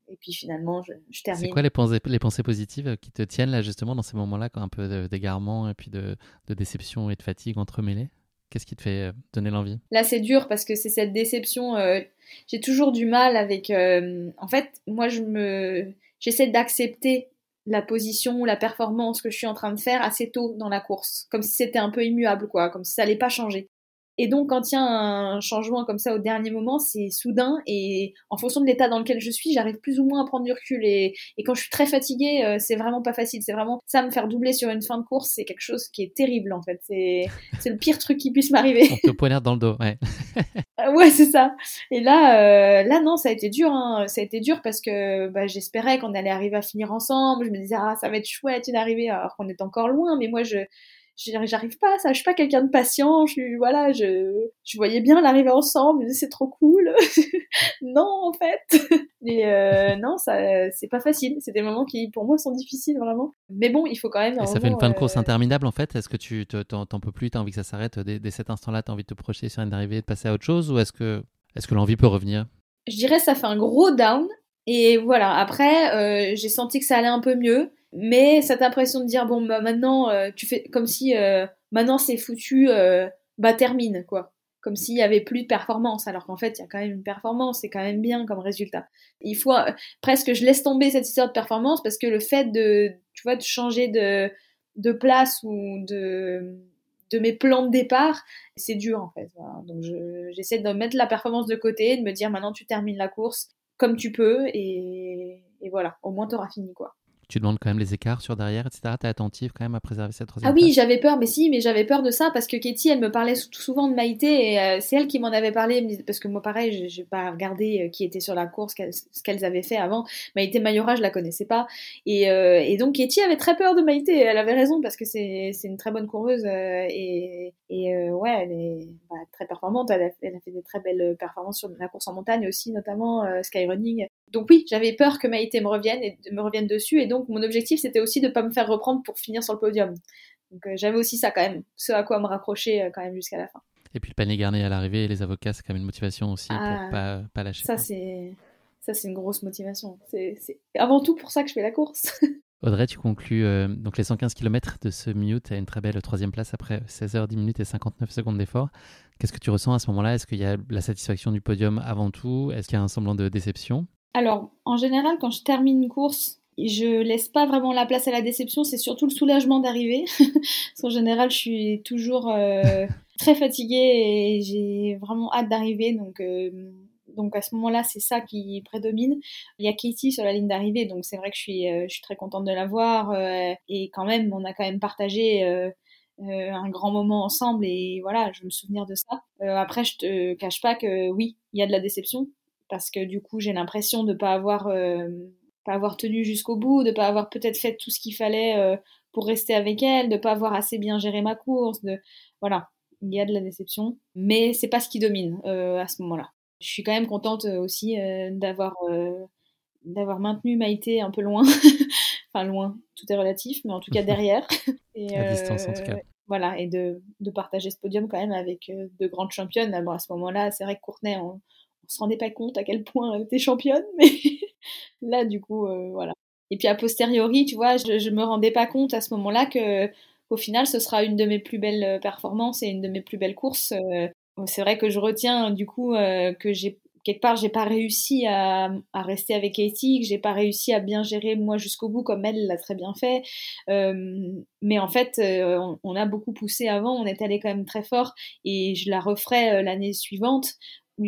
et puis finalement, je, termine. C'est quoi les pensées, les pensées positives qui te tiennent là justement dans ces moments-là, quand un peu d'égarement et puis de, déception et de fatigue entremêlées? Qu'est-ce qui te fait euh, donner l'envie? Là, c'est dur parce que c'est cette déception. Euh, j'ai toujours du mal avec. en fait, moi, je me, j'essaie d'accepter la position ou la performance que je suis en train de faire assez tôt dans la course, comme si c'était un peu immuable, quoi, comme si ça allait pas changer. Et donc, quand il y a un changement comme ça au dernier moment, c'est soudain et en fonction de l'état dans lequel je suis, j'arrive plus ou moins à prendre du recul. Et, quand je suis très fatiguée, euh, c'est vraiment pas facile. C'est vraiment ça, me faire doubler sur une fin de course, c'est quelque chose qui est terrible en fait. C'est le pire truc qui puisse m'arriver. *laughs* On te poignarde dans le dos, ouais. *laughs* Euh, ouais, c'est ça. Et là, euh, là non, ça a été dur. Hein. Ça a été dur parce que bah, j'espérais qu'on allait arriver à finir ensemble. Je me disais, ah, ça va être chouette une arrivée alors qu'on est encore loin. Mais moi, je j'arrive pas à ça, je suis pas quelqu'un de patient, je voilà, je, je voyais bien l'arriver ensemble, c'est trop cool. *laughs* non, en fait. *laughs* Et euh, non, ça, c'est pas facile. C'est des moments qui, pour moi, sont difficiles vraiment. Mais bon, il faut quand même. Et ça fait une fin de course euh, interminable en fait. Est-ce que tu t'en peux plus, t'as envie que ça s'arrête dès, dès, cet instant-là, t'as envie de te projeter sur une arrivée, de passer à autre chose, ou est-ce que, est-ce que l'envie peut revenir? Je dirais ça fait un gros down. Et voilà. Après, euh, j'ai senti que ça allait un peu mieux. Mais cette impression de dire, bon, bah maintenant, euh, tu fais comme si euh, maintenant c'est foutu, euh, bah termine, quoi. comme s'il y avait plus de performance, alors qu'en fait, il y a quand même une performance, c'est quand même bien comme résultat. Il faut euh, presque je laisse tomber cette histoire de performance parce que le fait de, tu vois, de changer de, de place ou de, de mes plans de départ, c'est dur en fait. Donc j'essaie de mettre la performance de côté, de me dire maintenant tu termines la course comme tu peux et, et voilà, au moins tu auras fini quoi tu demandes quand même les écarts sur derrière, etc. Tu es attentive quand même à préserver cette troisième Ah oui, j'avais peur, mais si, mais j'avais peur de ça parce que Katie, elle me parlait souvent de Maïté et euh, c'est elle qui m'en avait parlé. Parce que moi, pareil, j'ai pas regardé euh, qui était sur la course, ce qu'elles avaient fait avant. Maïté Mayora, je la connaissais pas. Et, euh, et, donc, Katie avait très peur de Maïté. Elle avait raison parce que c'est une très bonne coureuse et, et ouais, elle est bah, très performante. Elle a, elle a, fait des très belles performances sur la course en montagne aussi, notamment skyrunning. Donc oui, j'avais peur que Maïté me revienne et me revienne dessus et donc mon objectif c'était aussi de ne pas me faire reprendre pour finir sur le podium. Donc euh, j'avais aussi ça quand même, ce à quoi me raccrocher euh, quand même jusqu'à la fin. Et puis le panier garni à l'arrivée et les avocats, c'est quand même une motivation aussi pour ah, pas, pas lâcher. Ça c'est ça c'est une grosse motivation. C'est avant tout pour ça que je fais la course. *laughs* Audrey, tu conclus euh, donc les 115 km de ce Mute à une très belle troisième place après 16 h 10 minutes et 59 secondes d'effort. Qu'est-ce que tu ressens à ce moment-là? Est-ce qu'il y a la satisfaction du podium avant tout? Est-ce qu'il y a un semblant de déception? Alors, en général, quand je termine une course, je laisse pas vraiment la place à la déception, c'est surtout le soulagement d'arriver. *laughs* Parce qu'en général, je suis toujours euh, très fatiguée et j'ai vraiment hâte d'arriver. Donc, euh, donc à ce moment-là, c'est ça qui prédomine. Il y a Katie sur la ligne d'arrivée, donc c'est vrai que je suis, euh, je suis très contente de la voir. et quand même, on a quand même partagé. un grand moment ensemble et voilà, je me souvenir de ça. après, je te cache pas que oui, il y a de la déception parce que du coup, j'ai l'impression de pas avoir pas avoir tenu jusqu'au bout, de pas avoir peut-être fait tout ce qu'il fallait euh, pour rester avec elle, de pas avoir assez bien géré ma course, de voilà, il y a de la déception, mais c'est pas ce qui domine euh, à ce moment-là. Je suis quand même contente euh, aussi d'avoir d'avoir maintenu Maïté un peu loin, *laughs* enfin loin, tout est relatif, mais en tout cas derrière. *laughs* Et, à distance en tout cas. Voilà, et de, de, partager ce podium quand même avec de grandes championnes. Bon, à ce moment-là, c'est vrai que Courtenay, on, on se rendait pas compte à quel point elle était championne, mais *laughs* Là, du coup, euh, voilà. Et puis a posteriori, tu vois, je, je me rendais pas compte à ce moment-là que au final, ce sera une de mes plus belles euh, performances et une de mes plus belles courses. Euh. C'est vrai que je retiens du coup que j'ai quelque part j'ai pas réussi à, rester avec Katie, que j'ai pas réussi à bien gérer moi jusqu'au bout comme elle l'a très bien fait. mais en fait, on, on, a beaucoup poussé avant, on est allé quand même très fort et je la referai l'année suivante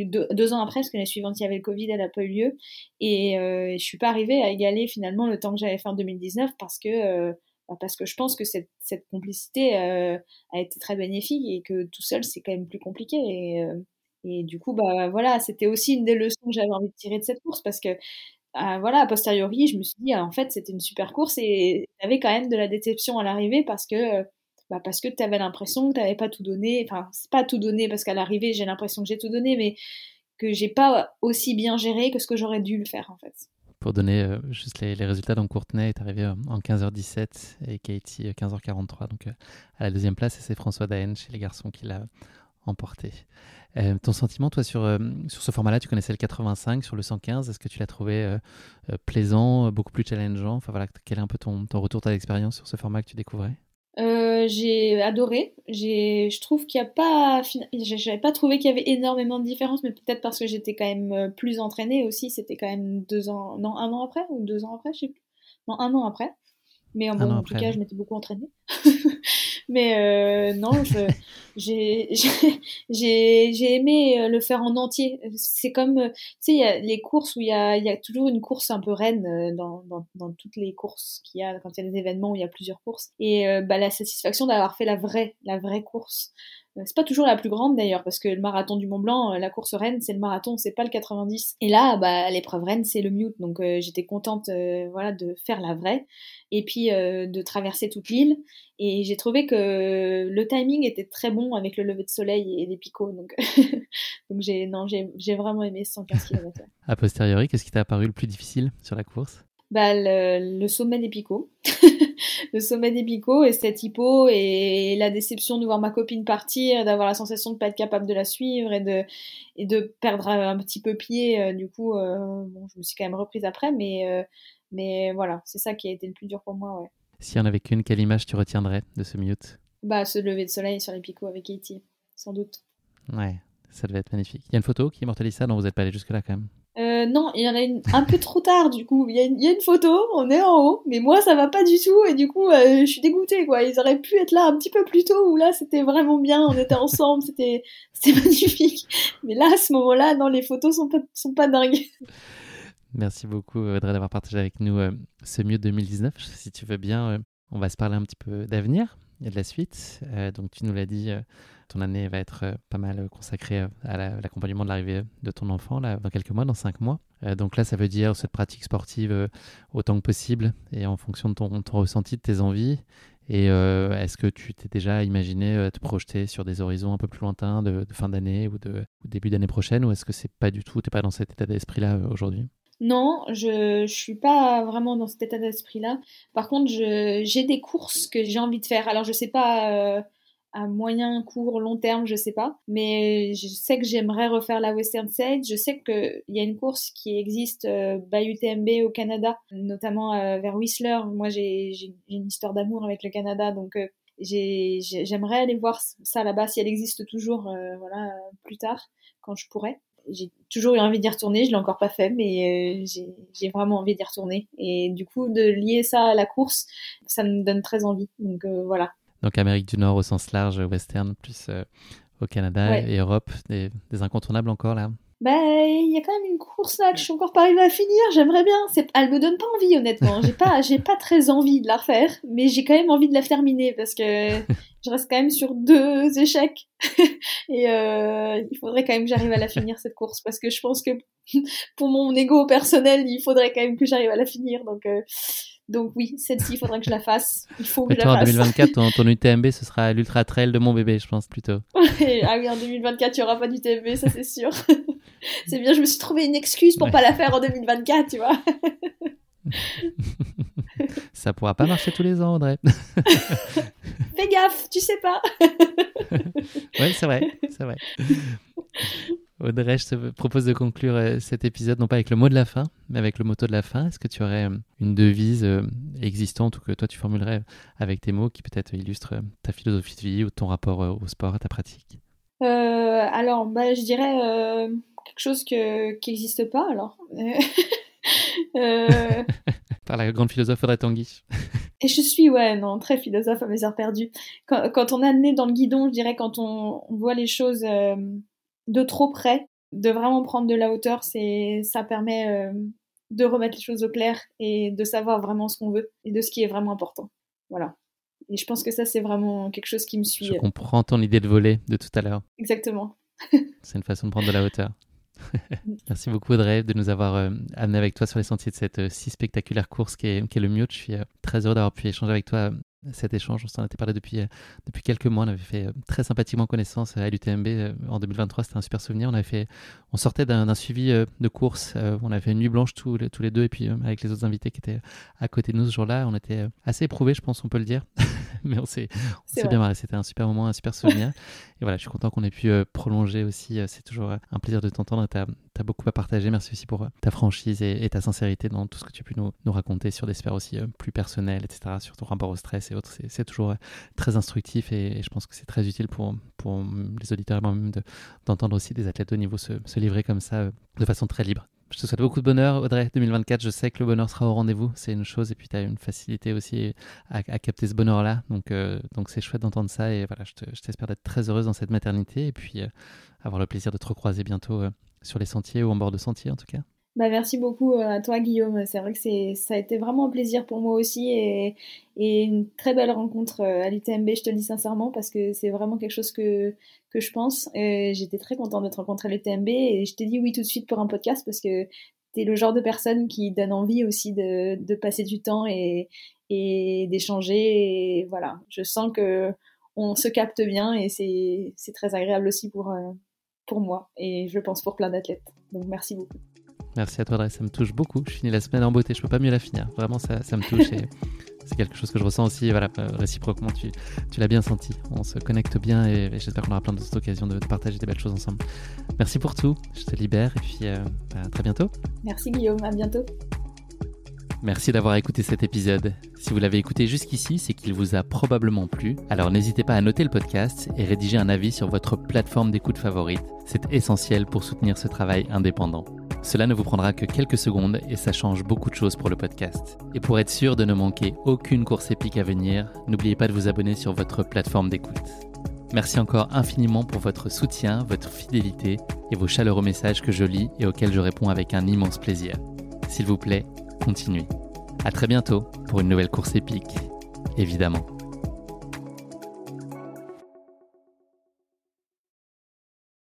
deux, ans après, parce que l'année suivante, il y avait le Covid, elle n'a pas eu lieu. Et euh, je suis pas arrivée à égaler finalement le temps que j'avais fait en 2019 parce que, euh, bah, parce que je pense que cette, cette complicité euh, a été très bénéfique et que tout seul, c'est quand même plus compliqué. Et, euh, et du coup, bah, voilà, c'était aussi une des leçons que j'avais envie de tirer de cette course parce que ah, voilà, a posteriori, je me suis dit, en fait, c'était une super course et avait quand même de la déception à l'arrivée parce que bah parce que tu avais l'impression que tu n'avais pas tout donné. Enfin, c'est pas tout donné parce qu'à l'arrivée, j'ai l'impression que j'ai tout donné, mais que j'ai pas aussi bien géré que ce que j'aurais dû le faire en fait. Pour donner euh, juste les, résultats, donc Courtenay est arrivé euh, en 15h17 et Katie 15h43. Euh, donc à la deuxième place, c'est François Daen chez les garçons qui l'a emporté. ton sentiment, toi, sur, sur ce format-là, tu connaissais le 85, sur le 115, est-ce que tu l'as trouvé plaisant, beaucoup plus challengeant? Enfin voilà, quel est un peu ton, ton retour, ta expérience sur ce format que tu découvrais? Euh, j'ai adoré. J'ai, je trouve qu'il n'y a pas, j'avais pas trouvé qu'il y avait énormément de différence, mais peut-être parce que j'étais quand même euh, plus entraînée aussi. C'était quand même deux ans, non, un an après ou deux ans après, je sais plus. Non, un an après. Mais en, tout cas, je m'étais beaucoup entraînée. *laughs* Mais euh, non, *laughs* j'ai aimé euh, le faire en entier. C'est comme, euh, tu sais, il y a les courses où il y a, y a, toujours une course un peu reine dans, dans, dans toutes les courses qu'il y a, quand il y a des événements où il y a plusieurs courses. Et bah, la satisfaction d'avoir fait la vraie, la vraie course. C'est pas toujours la plus grande d'ailleurs, parce que le marathon du Mont Blanc, la course reine, c'est le marathon, c'est pas le 90. Et là, bah, l'épreuve reine, c'est le mute. Donc j'étais contente voilà, de faire la vraie, et puis de traverser toute l'île. Et j'ai trouvé que le timing était très bon avec le lever de soleil et les picots. Donc, *laughs* donc j'ai, non, j'ai, vraiment aimé ce 115 km. A posteriori, qu'est-ce qui t'a apparu le plus difficile sur la course? Bah, le, sommet des picots. *laughs* le sommet des picots et cette hypo et la déception de voir ma copine partir, d'avoir la sensation de ne pas être capable de la suivre et de, et de perdre un petit peu pied. Euh, du coup, euh, bon, je me suis quand même reprise après, mais, euh, mais voilà, c'est ça qui a été le plus dur pour moi. Ouais. S'il n'y en avait qu'une, quelle image tu retiendrais de ce mute? Bah, ce lever de soleil sur les picots avec Katie, sans doute. Ouais, ça devait être magnifique. Il y a une photo qui immortalise ça, non vous n'êtes pas allé jusque-là quand même? Euh, non, il y en a une un peu trop tard du coup. Il y, a une, photo, on est en haut, mais moi ça va pas du tout et du coup euh, je suis dégoûtée quoi. Ils auraient pu être là un petit peu plus tôt où là c'était vraiment bien, on était ensemble, *laughs* c'était magnifique. Mais là à ce moment-là, non, les photos sont pas sont pas dingues. Merci beaucoup Audrey d'avoir partagé avec nous euh, ce mieux 2019. Si tu veux bien, on va se parler un petit peu d'avenir et de la suite. Donc tu nous l'as dit ton année va être euh, pas mal consacrée euh, à l'accompagnement de l'arrivée de ton enfant dans quelques mois, dans cinq mois. Euh, donc là, ça veut dire cette pratique sportive autant que possible et en fonction de ton, ressenti, de tes envies. Et est-ce que tu t'es déjà imaginé te projeter sur des horizons un peu plus lointains de, fin d'année ou de début d'année prochaine ou est-ce que c'est pas du tout, tu n'es pas dans cet état d'esprit-là aujourd'hui? Non, je, je suis pas vraiment dans cet état d'esprit-là. Par contre, j'ai des courses que j'ai envie de faire. Alors, je sais pas à moyen, court, long terme, je sais pas. Mais je sais que j'aimerais refaire la Western Side. Je sais qu'il y a une course qui existe euh, by UTMB au Canada, notamment euh, vers Whistler. Moi, j'ai une histoire d'amour avec le Canada, donc euh, j'aimerais aller voir ça là-bas si elle existe toujours, euh, voilà, plus tard, quand je pourrais. J'ai toujours eu envie d'y retourner, je l'ai encore pas fait, mais j'ai vraiment envie d'y retourner. Et du coup, de lier ça à la course, ça me donne très envie. Donc voilà, donc Amérique du Nord au sens large, western, plus euh, au Canada et Europe, des, incontournables encore là bah, il y a quand même une course là que je suis encore pas arrivée à finir. J'aimerais bien. C'est, elle me donne pas envie, honnêtement. J'ai pas, j'ai pas très envie de la refaire, mais j'ai quand même envie de la terminer parce que je reste quand même sur deux échecs *laughs* et euh, il faudrait quand même que j'arrive à la finir cette course parce que je pense que pour mon ego personnel, il faudrait quand même que j'arrive à la finir. Donc, euh, donc oui, celle-ci, il faudrait que je la fasse. Il faut que je la fasse. En 2024, ton, ton, *laughs* UTMB, ce sera l'ultra trail de mon bébé, je pense plutôt. ah oui, en 2024, il n'y aura pas d'UTMB, ça c'est sûr. *laughs* c'est bien, je me suis trouvé une excuse pour ne pas la faire en 2024, tu vois. *laughs* ça pourra pas marcher tous les ans, Audrey. Fais gaffe, tu sais pas. oui, c'est vrai, c'est vrai. Audrey, je te propose de conclure euh, cet épisode non pas avec le mot de la fin, mais avec le motto de la fin. Est-ce que tu aurais euh, une devise euh, existante ou que toi tu formulerais avec tes mots qui peut-être illustre ta philosophie de vie ou ton rapport au sport, à ta pratique? Alors, bah, je dirais quelque chose que, qui n'existe pas alors. *laughs* *laughs* Par la grande philosophe Audrey Tanguy. *laughs* Et je suis, ouais, non, très philosophe à mes heures perdues. Quand, quand on a amené dans le guidon, je dirais, quand on, on voit les choses de trop près, de vraiment prendre de la hauteur, c'est ça permet euh, de remettre les choses au clair et de savoir vraiment ce qu'on veut et de ce qui est vraiment important. Voilà. Et je pense que ça, c'est vraiment quelque chose qui me suit. Je euh. comprends ton idée de voler de tout à l'heure. Exactement. *laughs* c'est une façon de prendre de la hauteur. *laughs* Merci beaucoup Audrey de nous avoir euh, amené avec toi sur les sentiers de cette si spectaculaire course qui est, qui est le Mute. Je suis très heureux d'avoir pu échanger avec toi cet échange. On s'en était parlé depuis, euh, depuis quelques mois. On avait fait euh, très sympathiquement connaissance à l'UTMB euh, en 2023. C'était un super souvenir. On, avait fait, on sortait d'un suivi de course. On avait une nuit blanche tous les, tous les deux et puis avec les autres invités qui étaient à côté de nous ce jour-là. On était assez éprouvés, je pense, on peut le dire. *laughs* *laughs* Mais on s'est bien marré. C'était un super moment, un super souvenir. *laughs* et voilà, je suis content qu'on ait pu prolonger aussi. C'est toujours un plaisir de t'entendre. Tu as, beaucoup à partager. Merci aussi pour ta franchise et, ta sincérité dans tout ce que tu as pu nous, nous raconter sur des sphères aussi plus personnelles, etc., sur ton rapport au stress c'est toujours euh, très instructif et, je pense que c'est très utile pour, pour les auditeurs et moi-même d'entendre aussi des athlètes de niveau se, se livrer comme ça euh, de façon très libre. Je te souhaite beaucoup de bonheur, Audrey, 2024. Je sais que le bonheur sera au rendez-vous, c'est une chose, et puis tu as une facilité aussi à, capter ce bonheur-là. Donc, euh, donc c'est chouette d'entendre ça, et voilà, je t'espère d'être très heureuse dans cette maternité, et puis avoir le plaisir de te recroiser bientôt sur les sentiers ou en bord de sentier en tout cas. Bah, merci beaucoup euh, à toi, Guillaume. C'est vrai que c'est, ça a été vraiment un plaisir pour moi aussi et, et une très belle rencontre euh, à l'UTMB, je te le dis sincèrement, parce que c'est vraiment quelque chose que, que je pense. Et j'étais très contente de te rencontrer à l'UTMB et je t'ai dit oui tout de suite pour un podcast parce que tu es le genre de personne qui donne envie aussi de, de passer du temps et, et d'échanger. Et voilà, je sens que on se capte bien et c'est, c'est très agréable aussi pour, euh, pour moi et je pense pour plein d'athlètes. Donc merci beaucoup. Merci à toi, Audrey. Ça me touche beaucoup. Je finis la semaine en beauté. Je peux pas mieux la finir. Vraiment, ça, ça me touche. Et *laughs* c'est quelque chose que je ressens aussi. Voilà, euh, réciproquement, tu, l'as bien senti. On se connecte bien et, j'espère qu'on aura plein d'autres occasions de, partager des belles choses ensemble. Merci pour tout. Je te libère et puis euh, à très bientôt. Merci, Guillaume. À bientôt. Merci d'avoir écouté cet épisode. Si vous l'avez écouté jusqu'ici, c'est qu'il vous a probablement plu. Alors n'hésitez pas à noter le podcast et rédiger un avis sur votre plateforme d'écoute favorite. C'est essentiel pour soutenir ce travail indépendant. Cela ne vous prendra que quelques secondes et ça change beaucoup de choses pour le podcast. Et pour être sûr de ne manquer aucune course épique à venir, n'oubliez pas de vous abonner sur votre plateforme d'écoute. Merci encore infiniment pour votre soutien, votre fidélité et vos chaleureux messages que je lis et auxquels je réponds avec un immense plaisir. S'il vous plaît, continuez. À très bientôt pour une nouvelle course épique, évidemment.